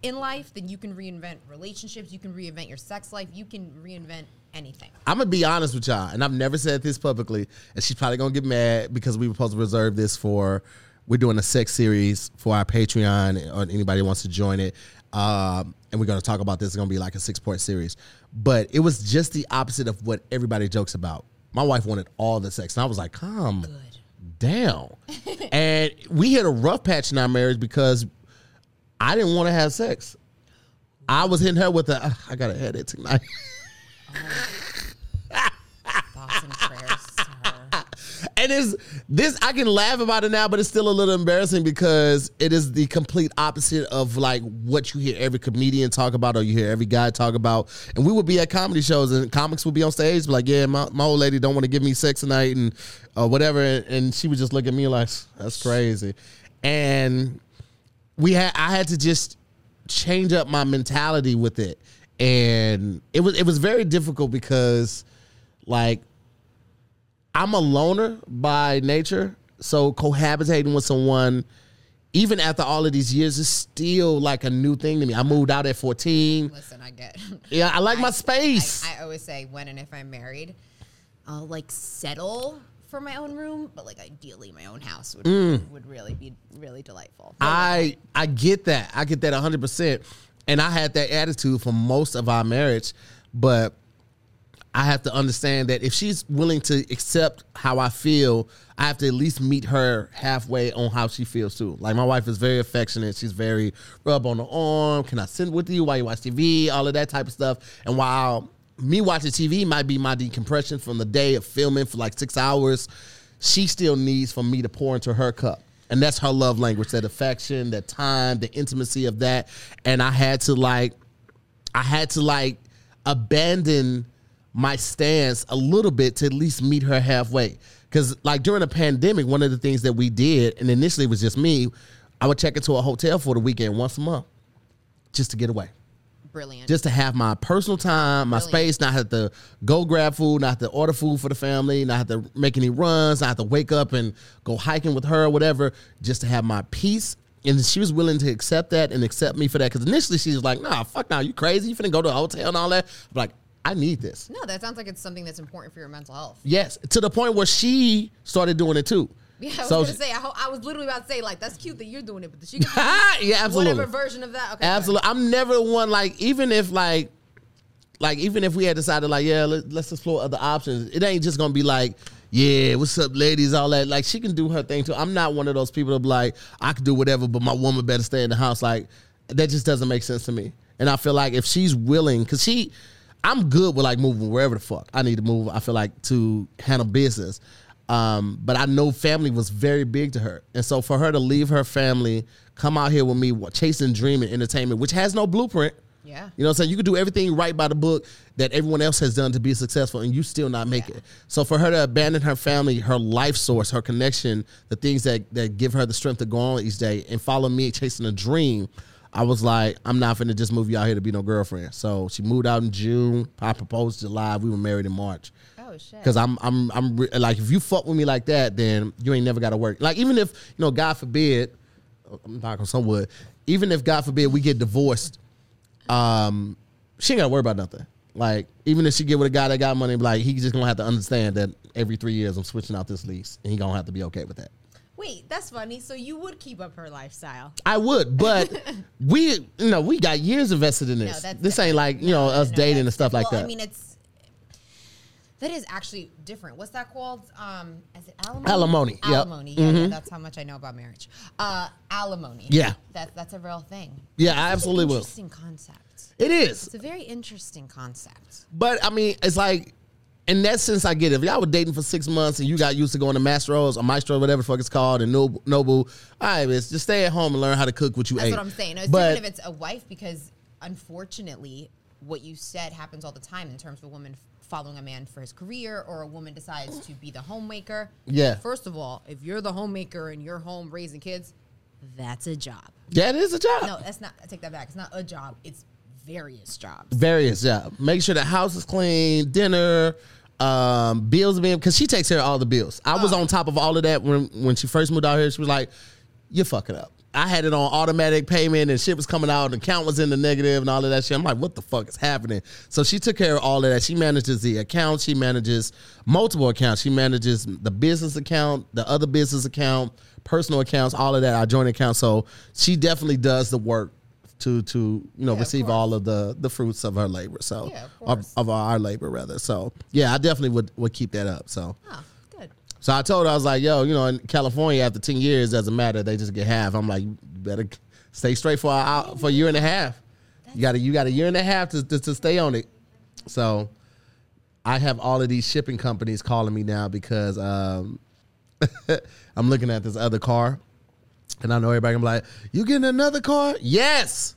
in life, then you can reinvent relationships, you can reinvent your sex life, you can reinvent anything. I'm gonna be honest with y'all, and I've never said this publicly, and she's probably gonna get mad because we were supposed to reserve this for. We're doing a sex series for our Patreon, or anybody wants to join it. Um, and we're gonna talk about this. It's gonna be like a six part series, but it was just the opposite of what everybody jokes about. My wife wanted all the sex, and I was like, "Calm down." [laughs] and we had a rough patch in our marriage because I didn't want to have sex. I was hitting her with a, "Ah, I got a headache tonight. [laughs] Thoughts [laughs] and prayers to her. And it's this I can laugh about it now, but it's still a little embarrassing because it is the complete opposite of like what you hear every comedian talk about or you hear every guy talk about. And we would be at comedy shows and comics would be on stage like, yeah, my, my old lady don't want to give me sex tonight and uh, whatever. And, and she would just look at me like, that's crazy. And we had I had to just change up my mentality with it. And it was it was very difficult because like I'm a loner by nature, so cohabitating with someone, even after all of these years, is still like a new thing to me. I moved out at 14. Listen, I get. [laughs] Yeah, I like my space. I, I always say when and if I'm married, I'll like settle for my own room, but like ideally my own house would Mm. would really be really delightful. I I get that. I get that 100%. And I had that attitude for most of our marriage, but I have to understand that if she's willing to accept how I feel, I have to at least meet her halfway on how she feels too. Like my wife is very affectionate. She's very rub on the arm. Can I sit with you while you watch TV? All of that type of stuff. And while me watching TV might be my decompression from the day of filming for like six hours, she still needs for me to pour into her cup. And that's her love language, that affection, that time, the intimacy of that. And I had to like, I had to like abandon my stance a little bit to at least meet her halfway. Because like during the pandemic, one of the things that we did, and initially it was just me, I would check into a hotel for the weekend once a month, just to get away, Brilliant. just to have my personal time, my Brilliant. space, not have to go grab food, not have to order food for the family, not have to make any runs, not have to wake up and go hiking with her or whatever, just to have my peace. And she was willing to accept that and accept me for that. Because initially she was like, "Nah, fuck, now you crazy? You finna go to a hotel and all that?" I'm like, I need this. no, that sounds like it's something that's important for your mental health. Yes, to the point where she started doing it too. Yeah, I was So gonna say. I, ho- I was literally about to say like that's cute that you're doing it, but she can [laughs] yeah, absolutely, whatever version of that. Okay, absolutely. I'm never one like even if like like even if we had decided like yeah let, let's explore other options. It ain't just gonna be like yeah what's up ladies all that. Like she can do her thing too. I'm not one of those people that be like I can do whatever, but my woman better stay in the house. Like that just doesn't make sense to me. And I feel like if she's willing, because she. I'm good with like moving wherever the fuck I need to move. I feel like to handle business. Um, but I know family was very big to her. And so for her to leave her family, come out here with me, chasing dream and entertainment, which has no blueprint. Yeah. You know what I'm saying? You could do everything right by the book that everyone else has done to be successful and you still not make Yeah. it. So for her to abandon her family, her life source, her connection, the things that, that give her the strength to go on each day and follow me chasing a dream, I was like, I'm not finna just move you out here to be no girlfriend. So she moved out in June. I proposed July. We were married in March. Oh shit. Cause I'm I'm I'm re- like if you fuck with me like that, then you ain't never got to work. Like even if you know, God forbid, I'm knocking on some wood. Even if God forbid we get divorced, um, she ain't got to worry about nothing. Like even if she get with a guy that got money, like he just gonna have to understand that every three years I'm switching out this lease, and he gonna have to be okay with that. Wait, that's funny. So you would keep up her lifestyle? I would, but [laughs] we, you know, we got years invested in this. that's this ain't like you know us No, dating that's- and stuff like well, that. I mean, it's that is actually different. What's that called? Um, is it alimony? Alimony, yep. Mm-hmm. Alimony. Yeah, yeah, that's how much I know about marriage. Uh, alimony. Yeah. That's that's a real thing. Yeah, I It's an absolutely will. Interesting concept. it is. It's a very interesting concept. But I mean, it's like in that sense, I get it. If y'all were dating for six months and you got used to going to Mastro's or Maestro, whatever the fuck it's called, and Nobu, Nobu all right, bitch, just stay at home and learn how to cook what you That's ate. That's what I'm saying. No, It's but different if it's a wife because unfortunately, what you said happens all the time in terms of a woman following a man for his career or a woman decides to be the homemaker. Yeah. First of all, if you're the homemaker and you're home raising kids, that's a job. yeah, it is a job. No, that's not. I take that back. It's not a job. It's various jobs. Various job. Make sure the house is clean, dinner, um, bills being because she takes care of all the bills. I Oh. was on top of all of that when when she first moved out here. She was like, "You're fucking up." I had it on automatic payment and shit was coming out and account was in the negative and all of that shit. I'm like, what the fuck is happening? So she took care of all of that. She manages the account. She manages multiple accounts. She manages the business account, the other business account, personal accounts, all of that, our joint account. So she definitely does the work to to you know Yeah, receive course. all of the the fruits of her labor. So Yeah, of of, of our labor rather. So yeah, I definitely would would keep that up. So Oh, good. so I told her I was like, yo, you know, in California after ten years doesn't matter. They just get half. I'm like, you better stay straight for a, hou- for a year and a half. You got a you got a year and a half to, to to stay on it. So I have all of these shipping companies calling me now because um, [laughs] I'm looking at this other car, and I know everybody can be like, "You getting another car?" Yes,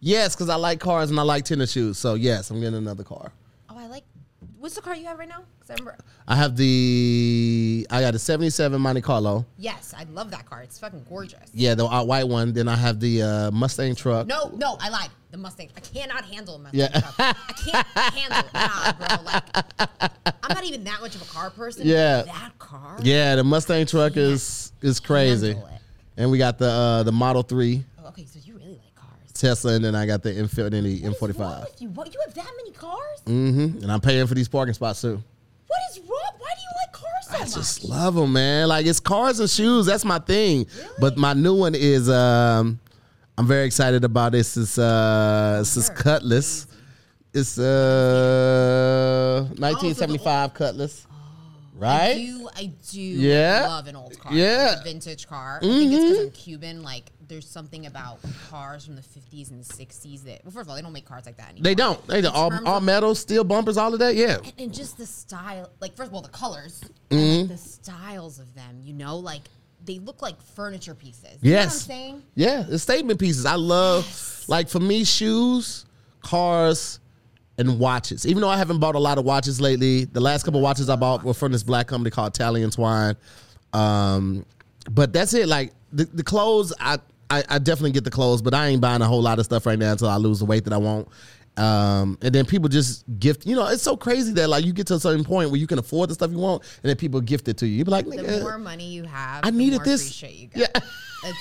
yes, because I like cars and I like tennis shoes. So yes, I'm getting another car. Oh, I like. What's the car you have right now? I remember. I have the I got a '77 Monte Carlo. Yes, I love that car. It's fucking gorgeous. Yeah, the white one. Then I have the uh, Mustang truck. No, no, I lied. The Mustang. I cannot handle a Mustang. Yeah. truck. I can't [laughs] handle it. Nah, bro. Like, I'm not even that much of a car person. Yeah. That car. Yeah, the Mustang truck is is crazy. And we got the uh, the Model Three Oh, okay, so you really like cars. Tesla, and then I got the Infiniti What is wrong M45. with you? What, you have that many cars? Mm-hmm. And I'm paying for these parking spots too. What is wrong? Why do you like cars so I much? just love them, man. Like it's cars and shoes. That's my thing. But my new one is um, I'm very excited about this. Is uh, this is Cutlass. It's uh 1975 Cutlass. Right? I do, I do Yeah. love an old car. Yeah. Mm-hmm. like a vintage car. I think it's because I'm Cuban. Like, there's something about cars from the 50s and 60s that, well, first of all, they don't make cars like that anymore. They don't. They don't. All, all metal, steel bumpers, all of that. Yeah. And, and just the style, like, first of all, the colors, Mm-hmm. and like, the styles of them, you know, like, they look like furniture pieces. You know what I'm Yes. saying? Yeah, the statement pieces. I love, like for me, shoes, cars, and watches. Even though I haven't bought a lot of watches lately, the last couple watches I bought were from this black company called Italian Twine. Um, but that's it. Like the, the clothes, I, I I definitely get the clothes, but I ain't buying a whole lot of stuff right now until I lose the weight that I want. Um, and then people just gift. You know, it's so crazy that like you get to a certain point where you can afford the stuff you want, and then people gift it to you. You be like, The more money you have, I the needed more this." Yeah.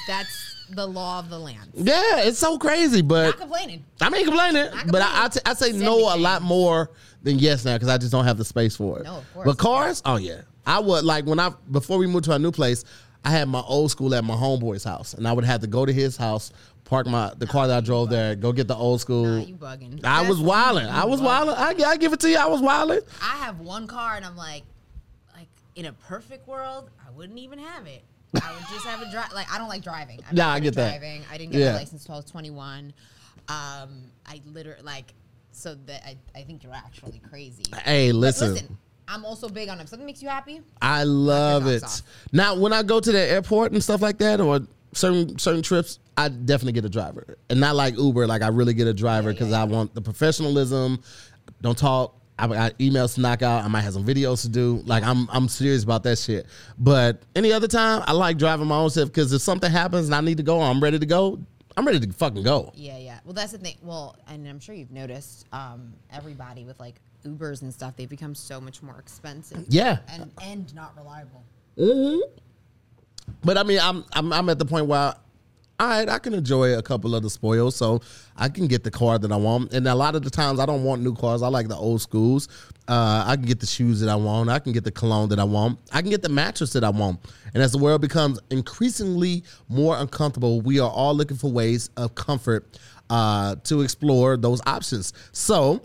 that's the law of the land. yeah, it's so crazy, but Not complaining. I ain't complaining, but I, I, complaining. t- I say no a lot more than yes now because I just don't have the space for it. No, of course. But cars, oh yeah, I would like when I before we moved to our new place, I had my old school at my homeboy's house, and I would have to go to his house, park my the car that I drove there, go get the old school. Nah, you bugging. I was That's- wilding. I was bugging. wilding. I, I give it to you. I was wilding. I have one car and I'm like, like in a perfect world, I wouldn't even have it. I would just have a drive. Like I don't like driving. I'm Nah, not I get at that. driving. I didn't get Yeah. my license until I was 21. Um, I literally like so that I, I think you're actually crazy. Hey, listen. listen, I'm also big on if something makes you happy. I love it. socks Now, when I go to the airport and stuff like that, or certain certain trips, I definitely get a driver, and not like Uber. Like I really get a driver because I want the professionalism. Don't talk. I got emails to knock out. I might have some videos to do. Like I'm I'm serious about that shit. But any other time, I like driving my own self because if something happens and I need to go, I'm ready to go. I'm ready to fucking go. Yeah, yeah. Well, that's the thing. Well, and I'm sure you've noticed, um, everybody with like Ubers and stuff, they've become so much more expensive. Yeah. And and not reliable. But I mean, I'm I'm I'm at the point where, all right, I can enjoy a couple of the spoils, so I can get the car that I want. And a lot of the times, I don't want new cars. I like the old schools. Uh, I can get the shoes that I want. I can get the cologne that I want. I can get the mattress that I want. And as the world becomes increasingly more uncomfortable, we are all looking for ways of comfort uh, to explore those options. So.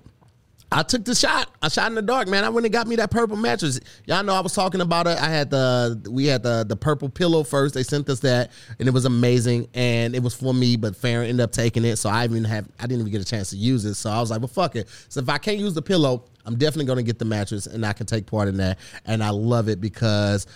I took the shot. I shot in the dark, man. I went and got me that purple mattress. Y'all know I was talking about it. I had the we had the the purple pillow first. They sent us that, and it was amazing. And it was for me, but Farron ended up taking it, so I even have I didn't even get a chance to use it. So I was like, well, fuck it. So if I can't use the pillow, I'm definitely gonna get the mattress, and I can take part in that. And I love it because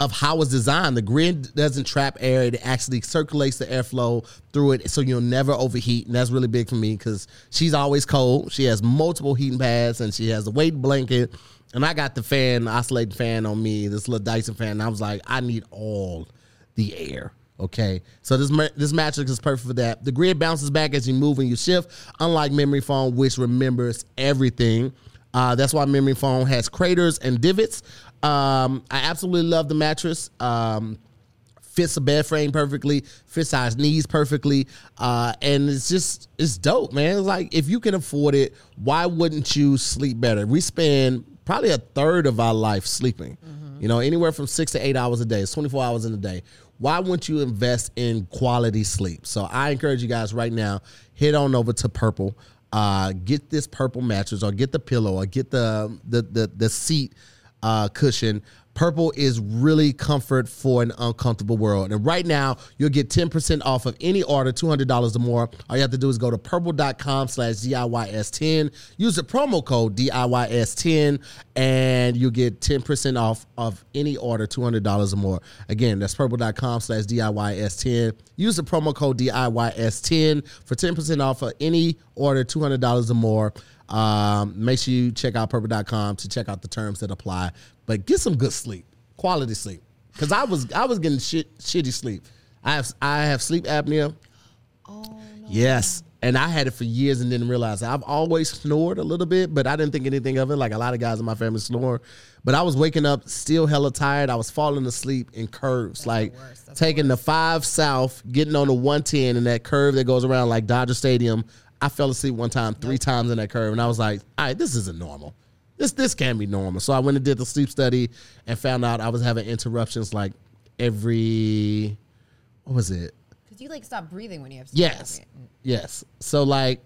of how it's designed. The grid doesn't trap air; it actually circulates the airflow through it, so you'll never overheat. And that's really big for me because she's always cold. She has multiple heating pads, and she has a weight blanket. And I got the fan, the oscillating fan on me, this little Dyson fan. And I was like, I need all the air. Okay, so this this mattress is perfect for that. The grid bounces back as you move and you shift, unlike memory foam, which remembers everything. Uh, that's why memory foam has craters and divots. Um, I absolutely love the mattress. Um, fits a bed frame perfectly, fits size knees perfectly, uh, and it's just it's dope, man. It's like if you can afford it, why wouldn't you sleep better? We spend probably a third of our life sleeping. You know, anywhere from six to eight hours a day. It's twenty four hours in a day. Why wouldn't you invest in quality sleep? So I encourage you guys right now, head on over to Purple. Uh, get this purple mattress or get the pillow or get the the the, the seat uh, cushion. Purple is really comfort for an uncomfortable world. And right now, you'll get 10% off of any order, $200 or more. All you have to do is go to purple.com slash DIYS10. Use the promo code DIYS10 and you'll get 10% off of any order, $200 or more. Again, that's purple.com slash DIYS10. Use the promo code DIYS10 for 10% off of any order, $200 or more. Um, make sure you check out purple.com to check out the terms that apply. But get some good sleep, quality sleep. Cause I was I was getting shit shitty sleep. I have I have sleep apnea. Oh no. Yes. And I had it for years and didn't realize it. I've always snored a little bit, but I didn't think anything of it. Like a lot of guys in my family snore. But I was waking up still hella tired. I was falling asleep in curves. like the. That's the taking the five south, getting on the 110 and that curve that goes around like Dodger Stadium. I fell asleep one time, three times in that curve, and I was like, all right, this isn't normal. This this can't be normal. So I went and did the sleep study and found out I was having interruptions like every what was it? Because you like stop breathing when you have sleep Yes. apnea. Yes. So like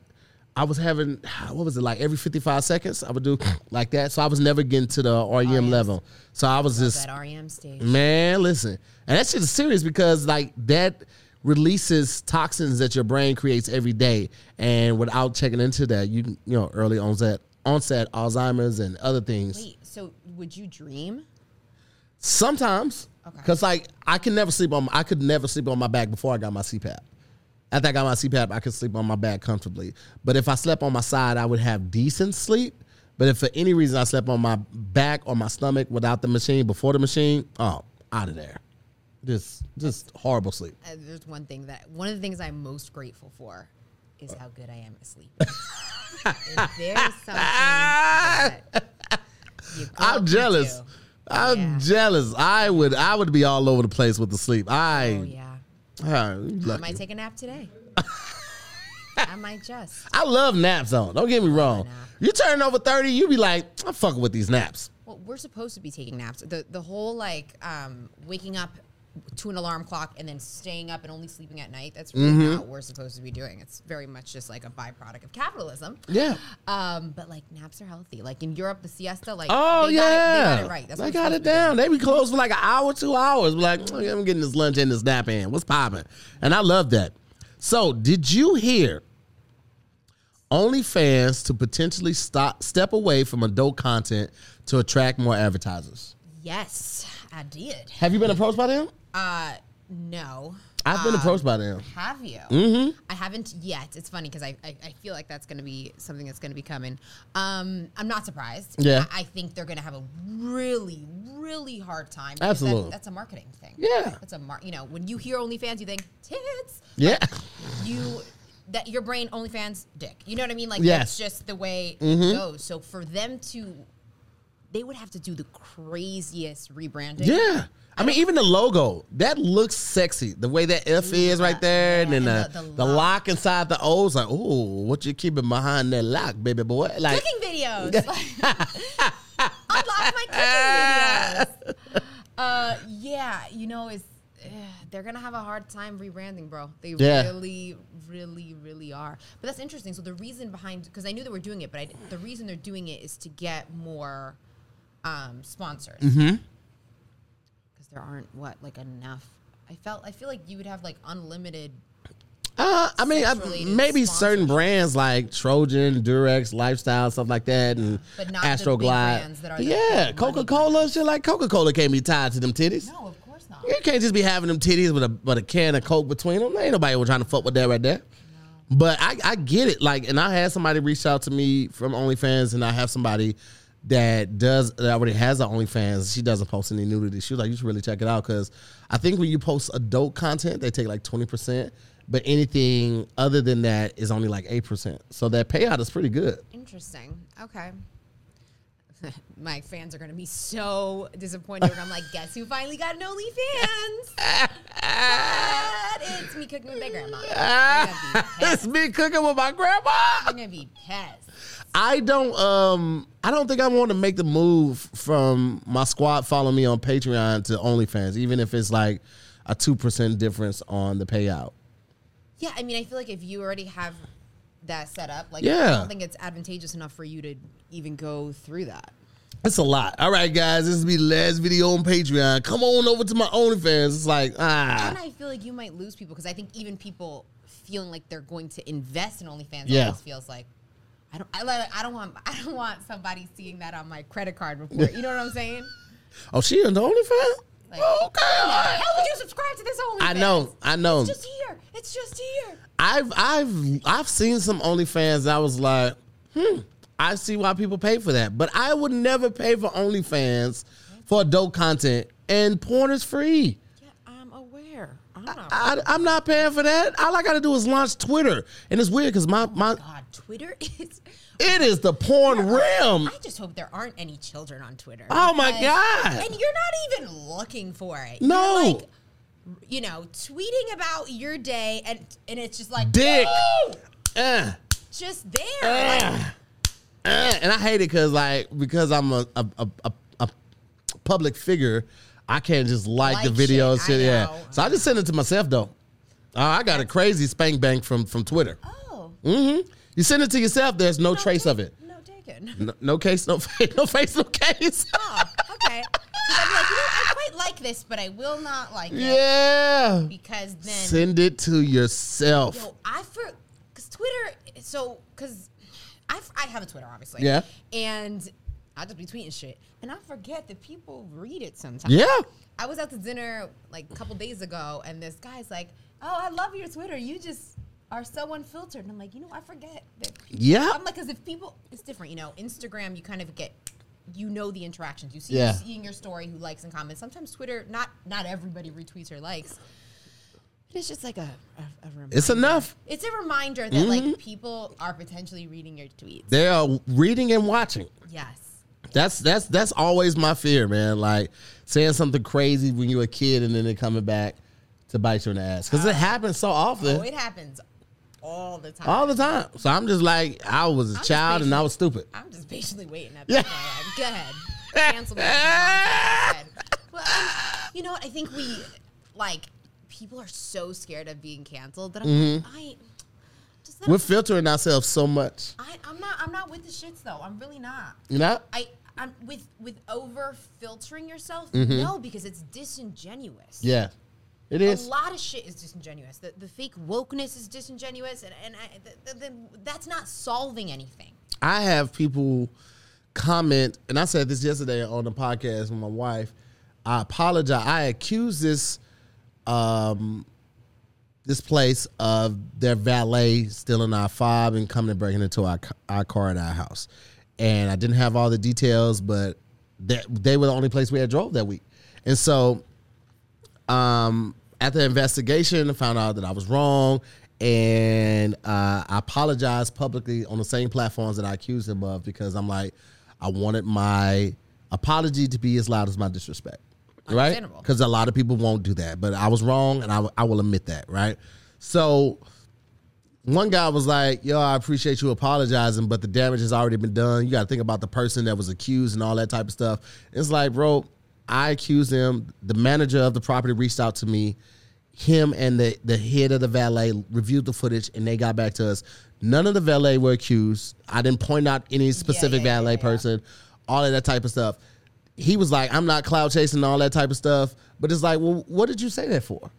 I was having [sighs] what was it like every 55 seconds I would do [laughs] like that. So I was never getting to the REM yes. level. So I was just That REM stage. man, listen. And that shit is serious because like that releases toxins that your brain creates every day. And without checking into that, you you know, early onset onset Alzheimer's and other things. Wait, so would you dream? Sometimes. Okay. Cause like I can never sleep on I could never sleep on my back before I got my CPAP. After I got my CPAP, I could sleep on my back comfortably. But if I slept on my side, I would have decent sleep. But if for any reason I slept on my back or my stomach without the machine, before the machine, oh, out of there. Just just horrible sleep. Uh, there's one thing that one of the things I'm most grateful for is how good I am at sleep. [laughs] if there's something that I'm jealous. into- I'm Yeah. jealous. I would I would be all over the place with the sleep. I Oh yeah. Ah, I might take a nap today. [laughs] I might just. I love naps on. Don't get me wrong. You turn over 30, you be like, I'm fucking with these naps. Well, we're supposed to be taking naps. The the whole like um, waking up to an alarm clock and then staying up and only sleeping at night. That's really Mm-hmm. not what we're supposed to be doing. It's very much just like a byproduct of capitalism. Yeah. Um, but like naps are healthy. Like in Europe, the siesta, like Oh yeah, got it, they got it right. That's they got it down. They be closed for like an hour, two hours. Like "Oh, yeah, I'm getting this lunch and this nap in. What's popping? And I love that. So, did you hear? OnlyFans to potentially stop step away from adult content to attract more advertisers. Yes, I did. Have you been approached by them? Uh, no. I've been Um, approached by them. Have you? Mm-hmm. I haven't yet. It's funny because I, I, I feel like that's going to be something that's going to be coming. Um, I'm not surprised. Yeah. I, I think they're going to have a really, really hard time. because that- Absolutely. that's a marketing thing. Yeah. That's a mar. You know, when you hear OnlyFans, you think tits. Yeah. You that your brain OnlyFans dick. You know what I mean? Like Yes. Mm-hmm. that's just the way it goes. So for them to, they would have to do the craziest rebranding. Yeah. I mean, even the logo that looks sexy. The way that F is right there, and then Yeah, the, the, the- the lock. inside the O's, like, oh, what you keeping behind that lock, baby boy? Like, cooking videos. [laughs] [laughs] Unlock my cooking videos. [laughs] Uh, yeah, you know, it's eh, they're gonna have a hard time rebranding, bro. They Yeah. really, really, really are. But that's interesting. So the reason behind, because I knew they were doing it, but I, the reason they're doing it is to get more um, sponsors. Mm-hmm. Because there aren't what like enough. I felt I feel like you would have like unlimited. uh, I mean, I, maybe certain brands like Trojan, Durex, Lifestyle, stuff like that, and But not Astroglide. brands that are the yeah, Coca Cola, shit like Coca Cola can't be tied to them titties. No, of course not. You can't just be having them titties with a with a can of Coke between them. Ain't nobody trying to fuck with that right there. But I, I get it. Like, and I had somebody reach out to me from OnlyFans, and I have somebody that does that already has an OnlyFans. She doesn't post any nudity. She was like, you should really check it out because I think when you post adult content, they take like twenty percent. But anything other than that is only like eight percent. So that payout is pretty good. Interesting. Okay. [laughs] My fans are gonna be so disappointed when I'm like, guess who finally got an OnlyFans? [laughs] but it's me cooking with my grandma. [laughs] They're gonna be it's me cooking with my grandma. They're gonna be pissed. I don't um I don't think I want to make the move from my squad follow me on Patreon to OnlyFans, even if it's like a two percent difference on the payout. Yeah, I mean, I feel like if you already have that set up, like, I Yeah. don't think it's advantageous enough for you to even go through that. It's a lot. All right, guys, this will be the last video on Patreon. Come on over to my OnlyFans. It's like ah, And I feel like you might lose people because I think even people feeling like they're going to invest in OnlyFans Yeah. always feels like I don't I, like, I don't want [laughs] I don't want somebody seeing that on my credit card report. You know what I'm saying? [laughs] oh, she in the OnlyFans. Like, okay, all right. How would you subscribe to this OnlyFans? I know, I know. It's just here. It's just here. I've I've I've seen some OnlyFans. that I was like, hmm, I see why people pay for that, but I would never pay for OnlyFans for adult content, and porn is free. Yeah, I'm aware. I'm not. I, I'm not paying for that. All I got to do is launch Twitter, and it's weird because my my God, Twitter [laughs] is. it is the porn realm. I just hope there aren't any children on Twitter. Oh my God. And you're not even looking for it. No. You're like, you know, tweeting about your day, and and it's just like Dick. Uh, just there. Like, uh, uh, and I hate it because like because I'm a, a, a, a public figure, I can't just like, Like the video shit, shit. Yeah, so I just send it to myself though. Uh, I got a crazy spank bank from from Twitter. oh, Mm-hmm. You send it to yourself. There's no, trace take- of it. No taken. [laughs] No, no case, no face, no face, no case. [laughs] Oh, okay. 'Cause I'd like, you know, I quite like this, but I will not like it yeah. because then Send it to yourself. Yo, I for because Twitter. So because I I have a Twitter obviously. Yeah. And I just be tweeting shit, and I forget that people read it sometimes. Yeah. I was out to dinner like a couple days ago, and this guy's like, "Oh, I love your Twitter. You just are so unfiltered." And I'm like, you know, I forget that. Yeah. I'm like, because if people, it's different. You know, Instagram, you kind of get. You know the interactions. You see Yeah. who's seeing your story, who likes and comments. Sometimes Twitter, not not everybody retweets or likes. It's just like a, a, a reminder. It's enough. It's a reminder that like mm-hmm. people are potentially reading your tweets. They are reading and watching. Yes. That's that's that's always my fear, man. Like saying something crazy when you're a kid and then it coming back to bite you in the ass because it happens so often, Oh, it happens all the time. all the time. So I'm just like, I was a just child and I was stupid. I'm just patiently waiting at Yeah. Go ahead. [laughs] Cancel me. Well, um, you know what? I think we, like, people are so scared of being canceled that I'm like, I We're filtering ourselves so much, I, I'm not. I'm not with the shits though. I'm really not. you know. I. I'm with with over filtering yourself. No, because it's disingenuous. Yeah, It is. A lot of shit is disingenuous. The, the fake wokeness is disingenuous, and, and I, the, the, the, that's not solving anything. I have people comment, and I said this yesterday on the podcast with my wife. I apologize. I accuse this um this place of their valet stealing our fob and coming and breaking into our our car at our house. And I didn't have all the details, but they, they were the only place we had drove that week. And so um, after the investigation, I found out that I was wrong, and uh, I apologized publicly on the same platforms that I accused him of because I'm like, I wanted my apology to be as loud as my disrespect, right? Because a lot of people won't do that, but I was wrong, and I, I will admit that, right? So one guy was like, "Yo, I appreciate you apologizing, but the damage has already been done. You got to think about the person that was accused and all that type of stuff." It's like, bro, I accused him. The manager of the property reached out to me. Him and the the head of the valet reviewed the footage, and they got back to us. None of the valet were accused. I didn't point out any specific yeah, yeah, valet yeah. person. All of that type of stuff. He was like, "I'm not cloud chasing and all that type of stuff." But it's like, well, what did you say that for?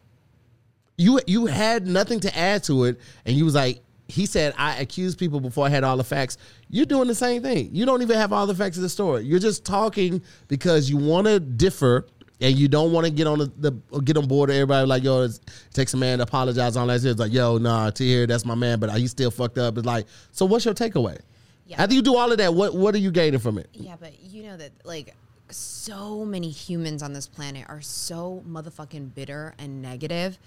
you you had nothing to add to it, and you was like, he said, I accused people before I had all the facts. You're doing the same thing. You don't even have all the facts of the story. You're just talking because you want to differ and you don't want to get on the, the get on board everybody like, yo, it takes a man to apologize on that. Shit. It's like, yo, nah, to here, that's my man, but he still fucked up. It's like, so what's your takeaway? Yeah. After you do all of that, what what are you gaining from it? Yeah, but you know that like so many humans on this planet are so motherfucking bitter and negative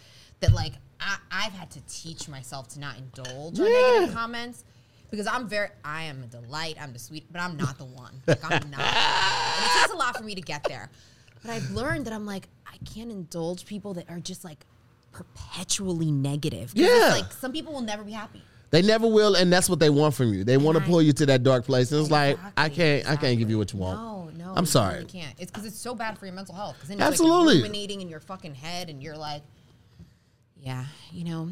that like I, I've had to teach myself to not indulge on Yeah. negative comments because I'm very I am a delight, I'm the sweet, but I'm not the one. Like I'm not. and it takes a lot for me to get there. But I've learned that I'm like I can't indulge people that are just like perpetually negative. Yeah. like some people will never be happy. They never will, and that's what they want from you. They want to pull you to that dark place. And it's like, I can't, I can't give you what you want. No, no, I'm sorry. You can't. It's because it's so bad for your mental health. Because then it's Absolutely. like ruminating in your fucking head, and you're like, yeah, you know,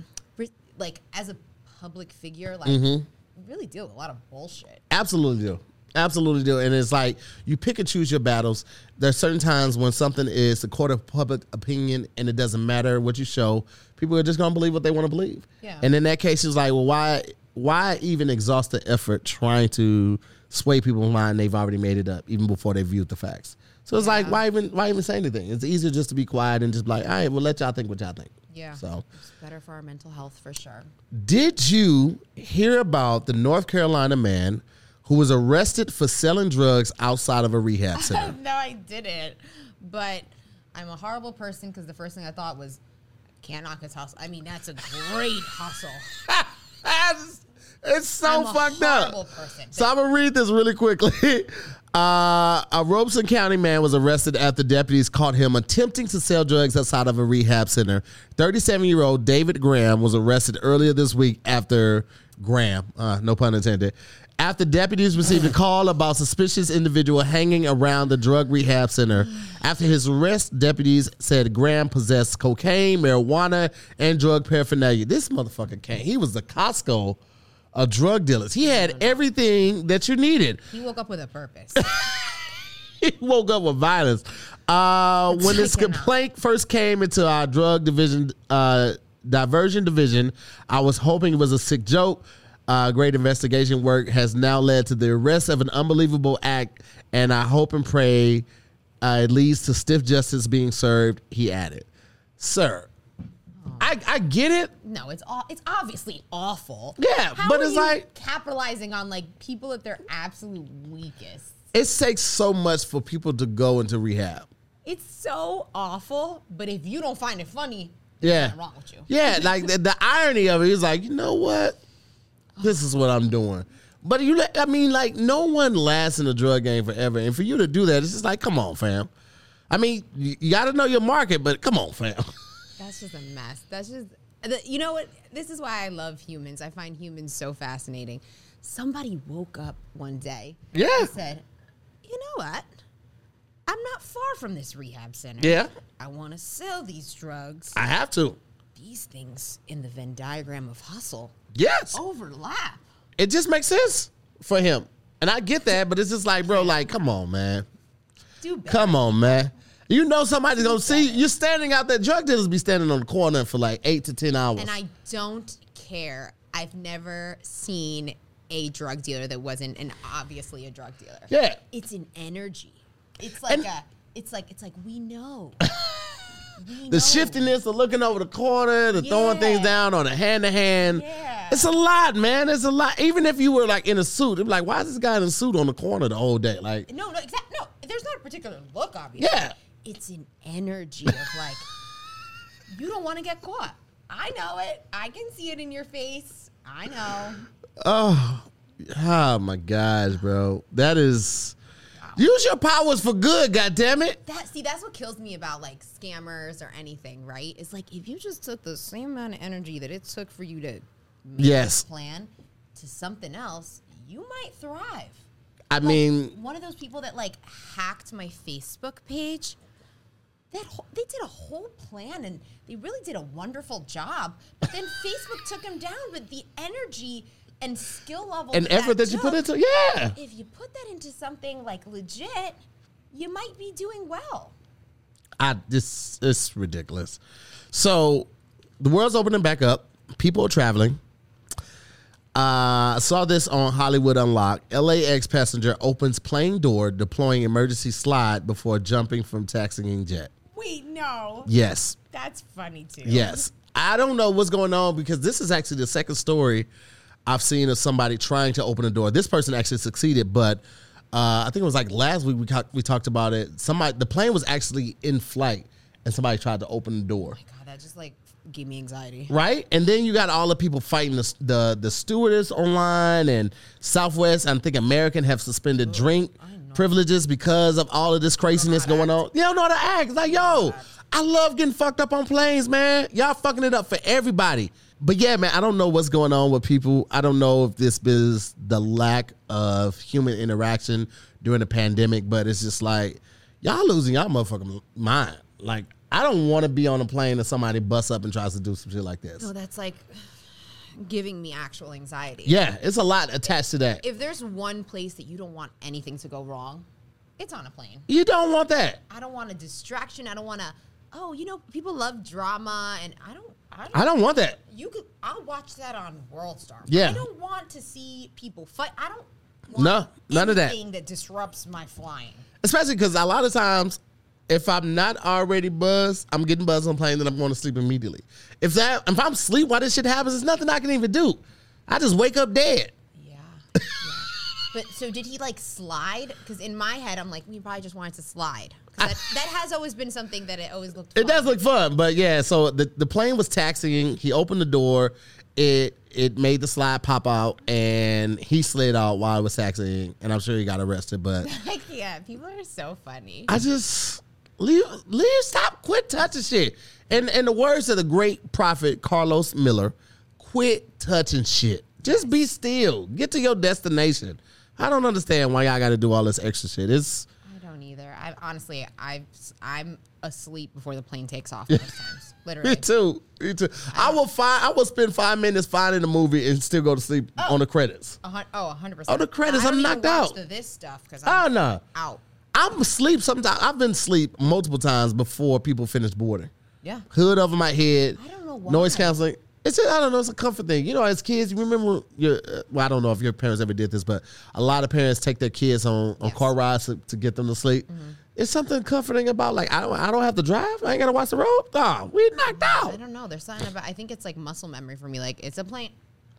like as a public figure, like Mm-hmm. you really deal with a lot of bullshit. Absolutely do. Absolutely do. And it's like you pick and choose your battles. There's certain times when something is the court of public opinion and it doesn't matter what you show. People are just gonna believe what they want to believe. Yeah. And in that case, it's like, well, why why even exhaust the effort trying to sway people's mind? They've already made it up even before they viewed the facts. So it's like, why even why even say anything? It's easier just to be quiet and just be like, all right, well, let y'all think what y'all think. Yeah. So It's better for our mental health for sure. did you hear about the North Carolina man who was arrested for selling drugs outside of a rehab [laughs] center? no, I didn't. But I'm a horrible person because the first thing I thought was, can't knock his hustle. I mean, that's a great hustle. [laughs] [laughs] it's, so fucked up. person. So I'm gonna read this really quickly. [laughs] Uh, a Robeson County man was arrested after deputies caught him attempting to sell drugs outside of a rehab center. 37 year old David Graham was arrested earlier this week after Graham, uh, no pun intended, after deputies received a call about suspicious individual hanging around the drug rehab center. After his arrest, deputies said Graham possessed cocaine, marijuana, and drug paraphernalia. This motherfucker came. He was the Costco of drug dealers. He had everything that you needed. He woke up with a purpose. [laughs] he woke up with violence. Uh, when this complaint first came into our drug division, uh, diversion division, I was hoping it was a sick joke. Uh, great investigation work has now led to the arrest of an unbelievable act, and I hope and pray uh, it leads to stiff justice being served. He added, "Sir, I, I get it. no, it's all it's obviously awful. Yeah, How but it's like- capitalizing on like people at their absolute weakest. It takes so much for people to go into rehab. It's so awful, but if you don't find it funny, Yeah. wrong with you. Yeah, [laughs] like the, the irony of it is like, you know what? This is what I'm doing. But you, I mean, like, no one lasts in the drug game forever, and for you to do that, it's just like, come on, fam. I mean, you got to know your market, but come on, fam. [laughs] That's just a mess. That's just, the, you know what? This is why I love humans. I find humans so fascinating. Somebody woke up one day Yeah. and said, you know what? I'm not far from this rehab center. Yeah. I want to sell these drugs. I have to. These things in the Venn diagram of hustle Yes, overlap. it just makes sense for him, and I get that. But it's just like, bro, like, come on, man. Do better. Come on, man. You know somebody's gonna see you. You're standing out there. Drug dealers be standing on the corner for like eight to ten hours. And I don't care. I've never seen a drug dealer that wasn't an obviously a drug dealer. yeah, It's an energy. It's like And- a it's like it's like we know. [laughs] We the know. shiftiness of looking over the corner, the throwing things down on a hand to hand. Yeah. It's a lot, man. It's a lot. Even if you were like in a suit, it'd be like, why is this guy in a suit on the corner the whole day? Like, No, no, exactly. No, there's not a particular look, obviously. Yeah. It's an energy of [laughs] like, you don't want to get caught. I know it. I can see it in your face. I know. oh, oh my gosh, bro. That is. Use your powers for good, God damn it. That see, that's what kills me about like scammers or anything, right? It's like if you just took the same amount of energy that it took for you to make Yes. plan to something else, you might thrive. I mean, one of those people that like hacked my Facebook page. That whole, they did a whole plan and they really did a wonderful job. But then [sighs] Facebook took them down. But the energy and skill level an effort that you put into, yeah. if you put that into something like legit, you might be doing well. I this is ridiculous. So the world's opening back up. People are traveling. Uh, I saw this on Hollywood Unlocked. LAX passenger opens plane door, deploying emergency slide before jumping from taxiing jet. Wait, no, Yes, that's funny too. yes. I don't know what's going on because this is actually the second story I've seen of somebody trying to open a door. This person actually succeeded, but uh, I think it was like last week we co- we talked about it. Somebody the plane was actually in flight and somebody tried to open the door. God, that just like gave me anxiety. right? And then you got all the people fighting the the, the stewardess online and Southwest. I think American have suspended drink privileges because of all of this craziness going on. You don't know how to act. It's like, yo, I love getting fucked up on planes, man. Y'all fucking it up for everybody. But yeah, man, I don't know what's going on with people. I don't know if this is the lack of human interaction during the pandemic, but it's just like y'all losing y'all motherfucking mind. Like, I don't want to be on a plane and somebody busts up and tries to do some shit like this. No, that's like giving me actual anxiety. Yeah, it's a lot attached to that. If there's one place that you don't want anything to go wrong, it's on a plane. You don't want that. I don't want a distraction. I don't want to. Oh, you know, people love drama, and I don't. I don't. I don't want that. you could. I'll watch that on World Star. Yeah. I don't want to see people fight. I don't. Want No, none of that. anything that disrupts my flying. Especially because a lot of times, if I'm not already buzzed, I'm getting buzzed on plane, then I'm going to sleep immediately. If that, if I'm asleep while this shit happens, there's nothing I can even do. I just wake up dead. Yeah. yeah. But so did he like slide? Because in my head, I'm like, he probably just wanted to slide. That, that has always been something that it always looked. It fun. does look fun, but yeah. So the, the plane was taxiing. He opened the door. It it made the slide pop out, and he slid out while it was taxiing. And I'm sure he got arrested. But [laughs] Like, yeah, people are so funny. I just leave leave stop quit touching shit. And and the words of the great prophet Carlos Miller, quit touching shit. Just be still. Get to your destination. I don't understand why y'all got to do all this extra shit. It's I don't either. I honestly, I I'm asleep before the plane takes off [laughs] most times. Literally. Me too. Me too. I um, will find. I will spend five minutes finding a movie and still go to sleep oh. on the credits. A hun- oh, 100%. Oh, the credits, I I'm knocked out. This stuff because Oh I'm no. out. I'm asleep sometimes. I've been asleep multiple times before people finish boarding. Yeah. Hood over my head. I don't know why. Noise canceling. It's just, I don't know. It's a comfort thing. You know, as kids, you remember your. Uh, well, I don't know if your parents ever did this, but a lot of parents take their kids on, on Yes. Mm-hmm. car rides to, to get them to sleep. It's something comforting about like I don't I don't have to drive. I ain't gotta watch the road. Nah, we knocked out. I don't know. There's something about. I think it's like muscle memory for me. Like it's a plane,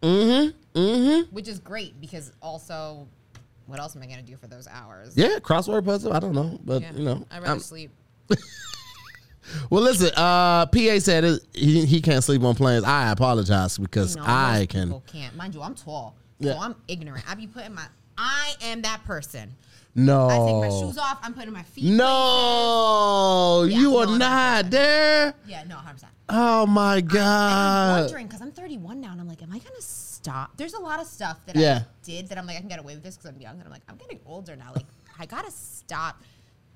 Mm-hmm. Mm-hmm. which is great because also, what else am I gonna do for those hours? Yeah, crossword puzzle. I don't know, but Yeah. you know. I'd rather I'm- sleep. [laughs] well, listen. Uh, PA said it, he he can't sleep on planes. I apologize because No, I can. People can't. Mind you, I'm tall, Yeah. so I'm ignorant. I be putting my. I am that person. No. I take my shoes off. I'm putting my feet. No, Yeah, you are not there. Yeah, no, 100. percent Oh my god. I'm god. wondering because I'm 31 now, and I'm like, am I gonna stop? There's a lot of stuff that Yeah. I did that I'm like, I can get away with this because I'm young, and I'm like, I'm getting older now. Like, I gotta stop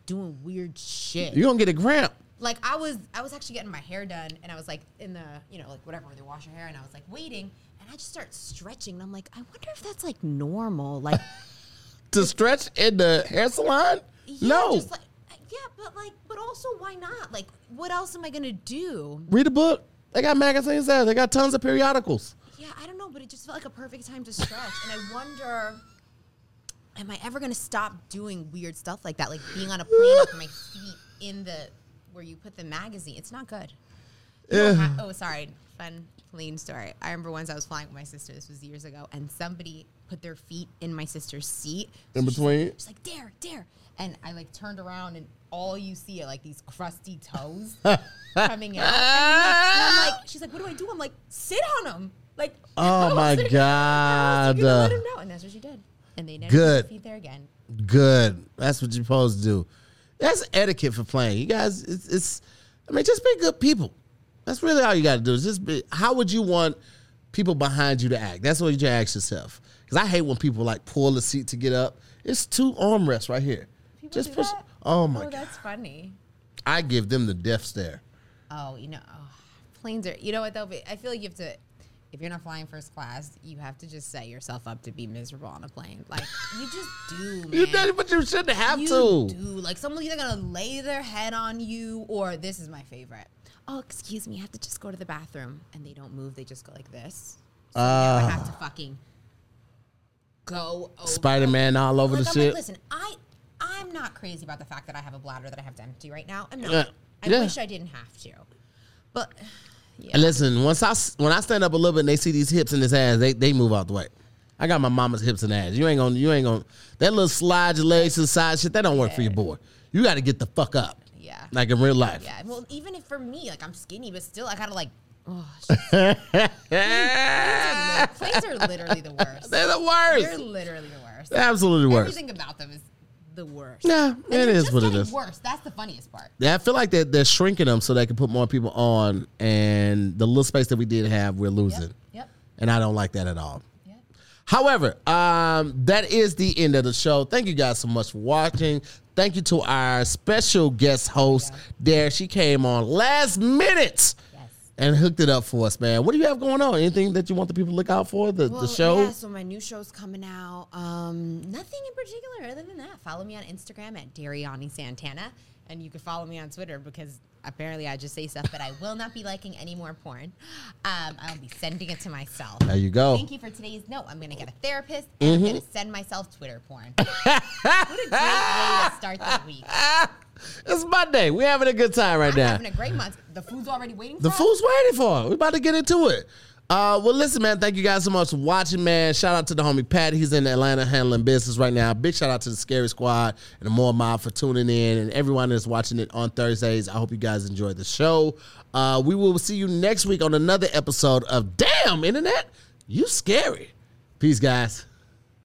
doing weird shit. You're gonna get a cramp. like I was I was actually getting my hair done and I was like in the you know like whatever where they wash your hair and I was like waiting and I just start stretching and I'm like I wonder if that's like normal like [laughs] To stretch in the hair salon? yeah, no. just like yeah but like but also why not like what else am I gonna do Read a book. They got magazines there. They got tons of periodicals. Yeah I don't know but it just felt like a perfect time to stretch and I wonder am I ever gonna stop doing weird stuff like that like being on a plane with my feet in the where you put the magazine it's not good Yeah. I- oh, sorry. Fun plane story. I remember once I was flying with my sister. This was years ago, and somebody put their feet in my sister's seat In she's between? She's like, "Dare, dare!" And I like turned around, and all you see are like these crusty toes [laughs] coming out. And I'm like, she's like, "What do I do?" I'm like, "Sit on them." Like, Oh my sitting [laughs] there, I was God. gonna let him know, and that's what she did. And they never Good. feet there again. Good. That's what you're supposed to do. That's etiquette for playing. You guys, it's, it's I mean, just be good people. That's really all you got to do. Is just be. How would you want people behind you to act? That's what you ask yourself. Because I hate when people like pull the seat to get up. It's two armrests right here. People just do push. that? Oh my Oh, god! that's funny. I give them the death stare. Oh, you know, oh, planes are. You know what though? I feel like you have to. If you're not flying first class, you have to just set yourself up to be miserable on a plane. Like you just do, man. You did, but you shouldn't have You to. do. Like someone's either gonna lay their head on you, or this is my favorite. Oh, excuse me, I have to just go to the bathroom, and they don't move. They just go like this. So I Ah. have to fucking go. Spider Man all over Like, the I'm shit. like, listen, I I'm not crazy about the fact that I have a bladder that I have to empty right now. I'm not. Yeah. I Yeah. wish I didn't have to, but yeah. And listen, once I when I stand up a little bit and they see these hips and this ass, they they move out the way. I got my mama's hips and ass. You ain't gonna you ain't gonna that little slide your legs to the side shit. That don't work for your boy. You got to get the fuck up. Yeah. Like in real life. Yeah. Well, even if for me, like I'm skinny, but still, I gotta like. Oh, [laughs] shit. planes are literally the worst. They're the worst. They're literally the worst. Absolutely worst. Everything about them is the worst. Yeah, And it just what it is. Worse. That's the funniest part. Yeah, I feel like they're, they're shrinking them so they can put more people on, and the little space that we did have, we're losing. Yep. Yep. And I don't like that at all. Yep. However, um, that is the end of the show. Thank you guys so much for watching. Thank you to our special guest host, there. She came on last minute. And hooked it up for us, man. What do you have going on? Anything that you want the people to look out for? The, Well, the show? Yeah, so my new show's coming out. Um, nothing in particular other than that. Follow me on Instagram at Dariani Santana. And you can follow me on Twitter because apparently I just say stuff but I will not be liking any more porn. Um, I'll be sending it to myself. There you go. Thank you for today's note. I'm going to get a therapist and I'm Mm-hmm. going to send myself Twitter porn. [laughs] what a great way to start the week. [laughs] It's Monday. We're having a good time right I'm now. having a great month. The food's already waiting for The us. fool's waiting for. it. We about to get into it. Uh, well, listen, man. Thank you guys so much for watching, man. Shout out to the homie Pat. He's in Atlanta handling business right now. Big shout out to the Scary Squad and the Moore Mob for tuning in and everyone that's watching it on Thursdays. I hope you guys enjoy the show. Uh, we will see you next week on another episode of Damn Internet. You scary. Peace, guys.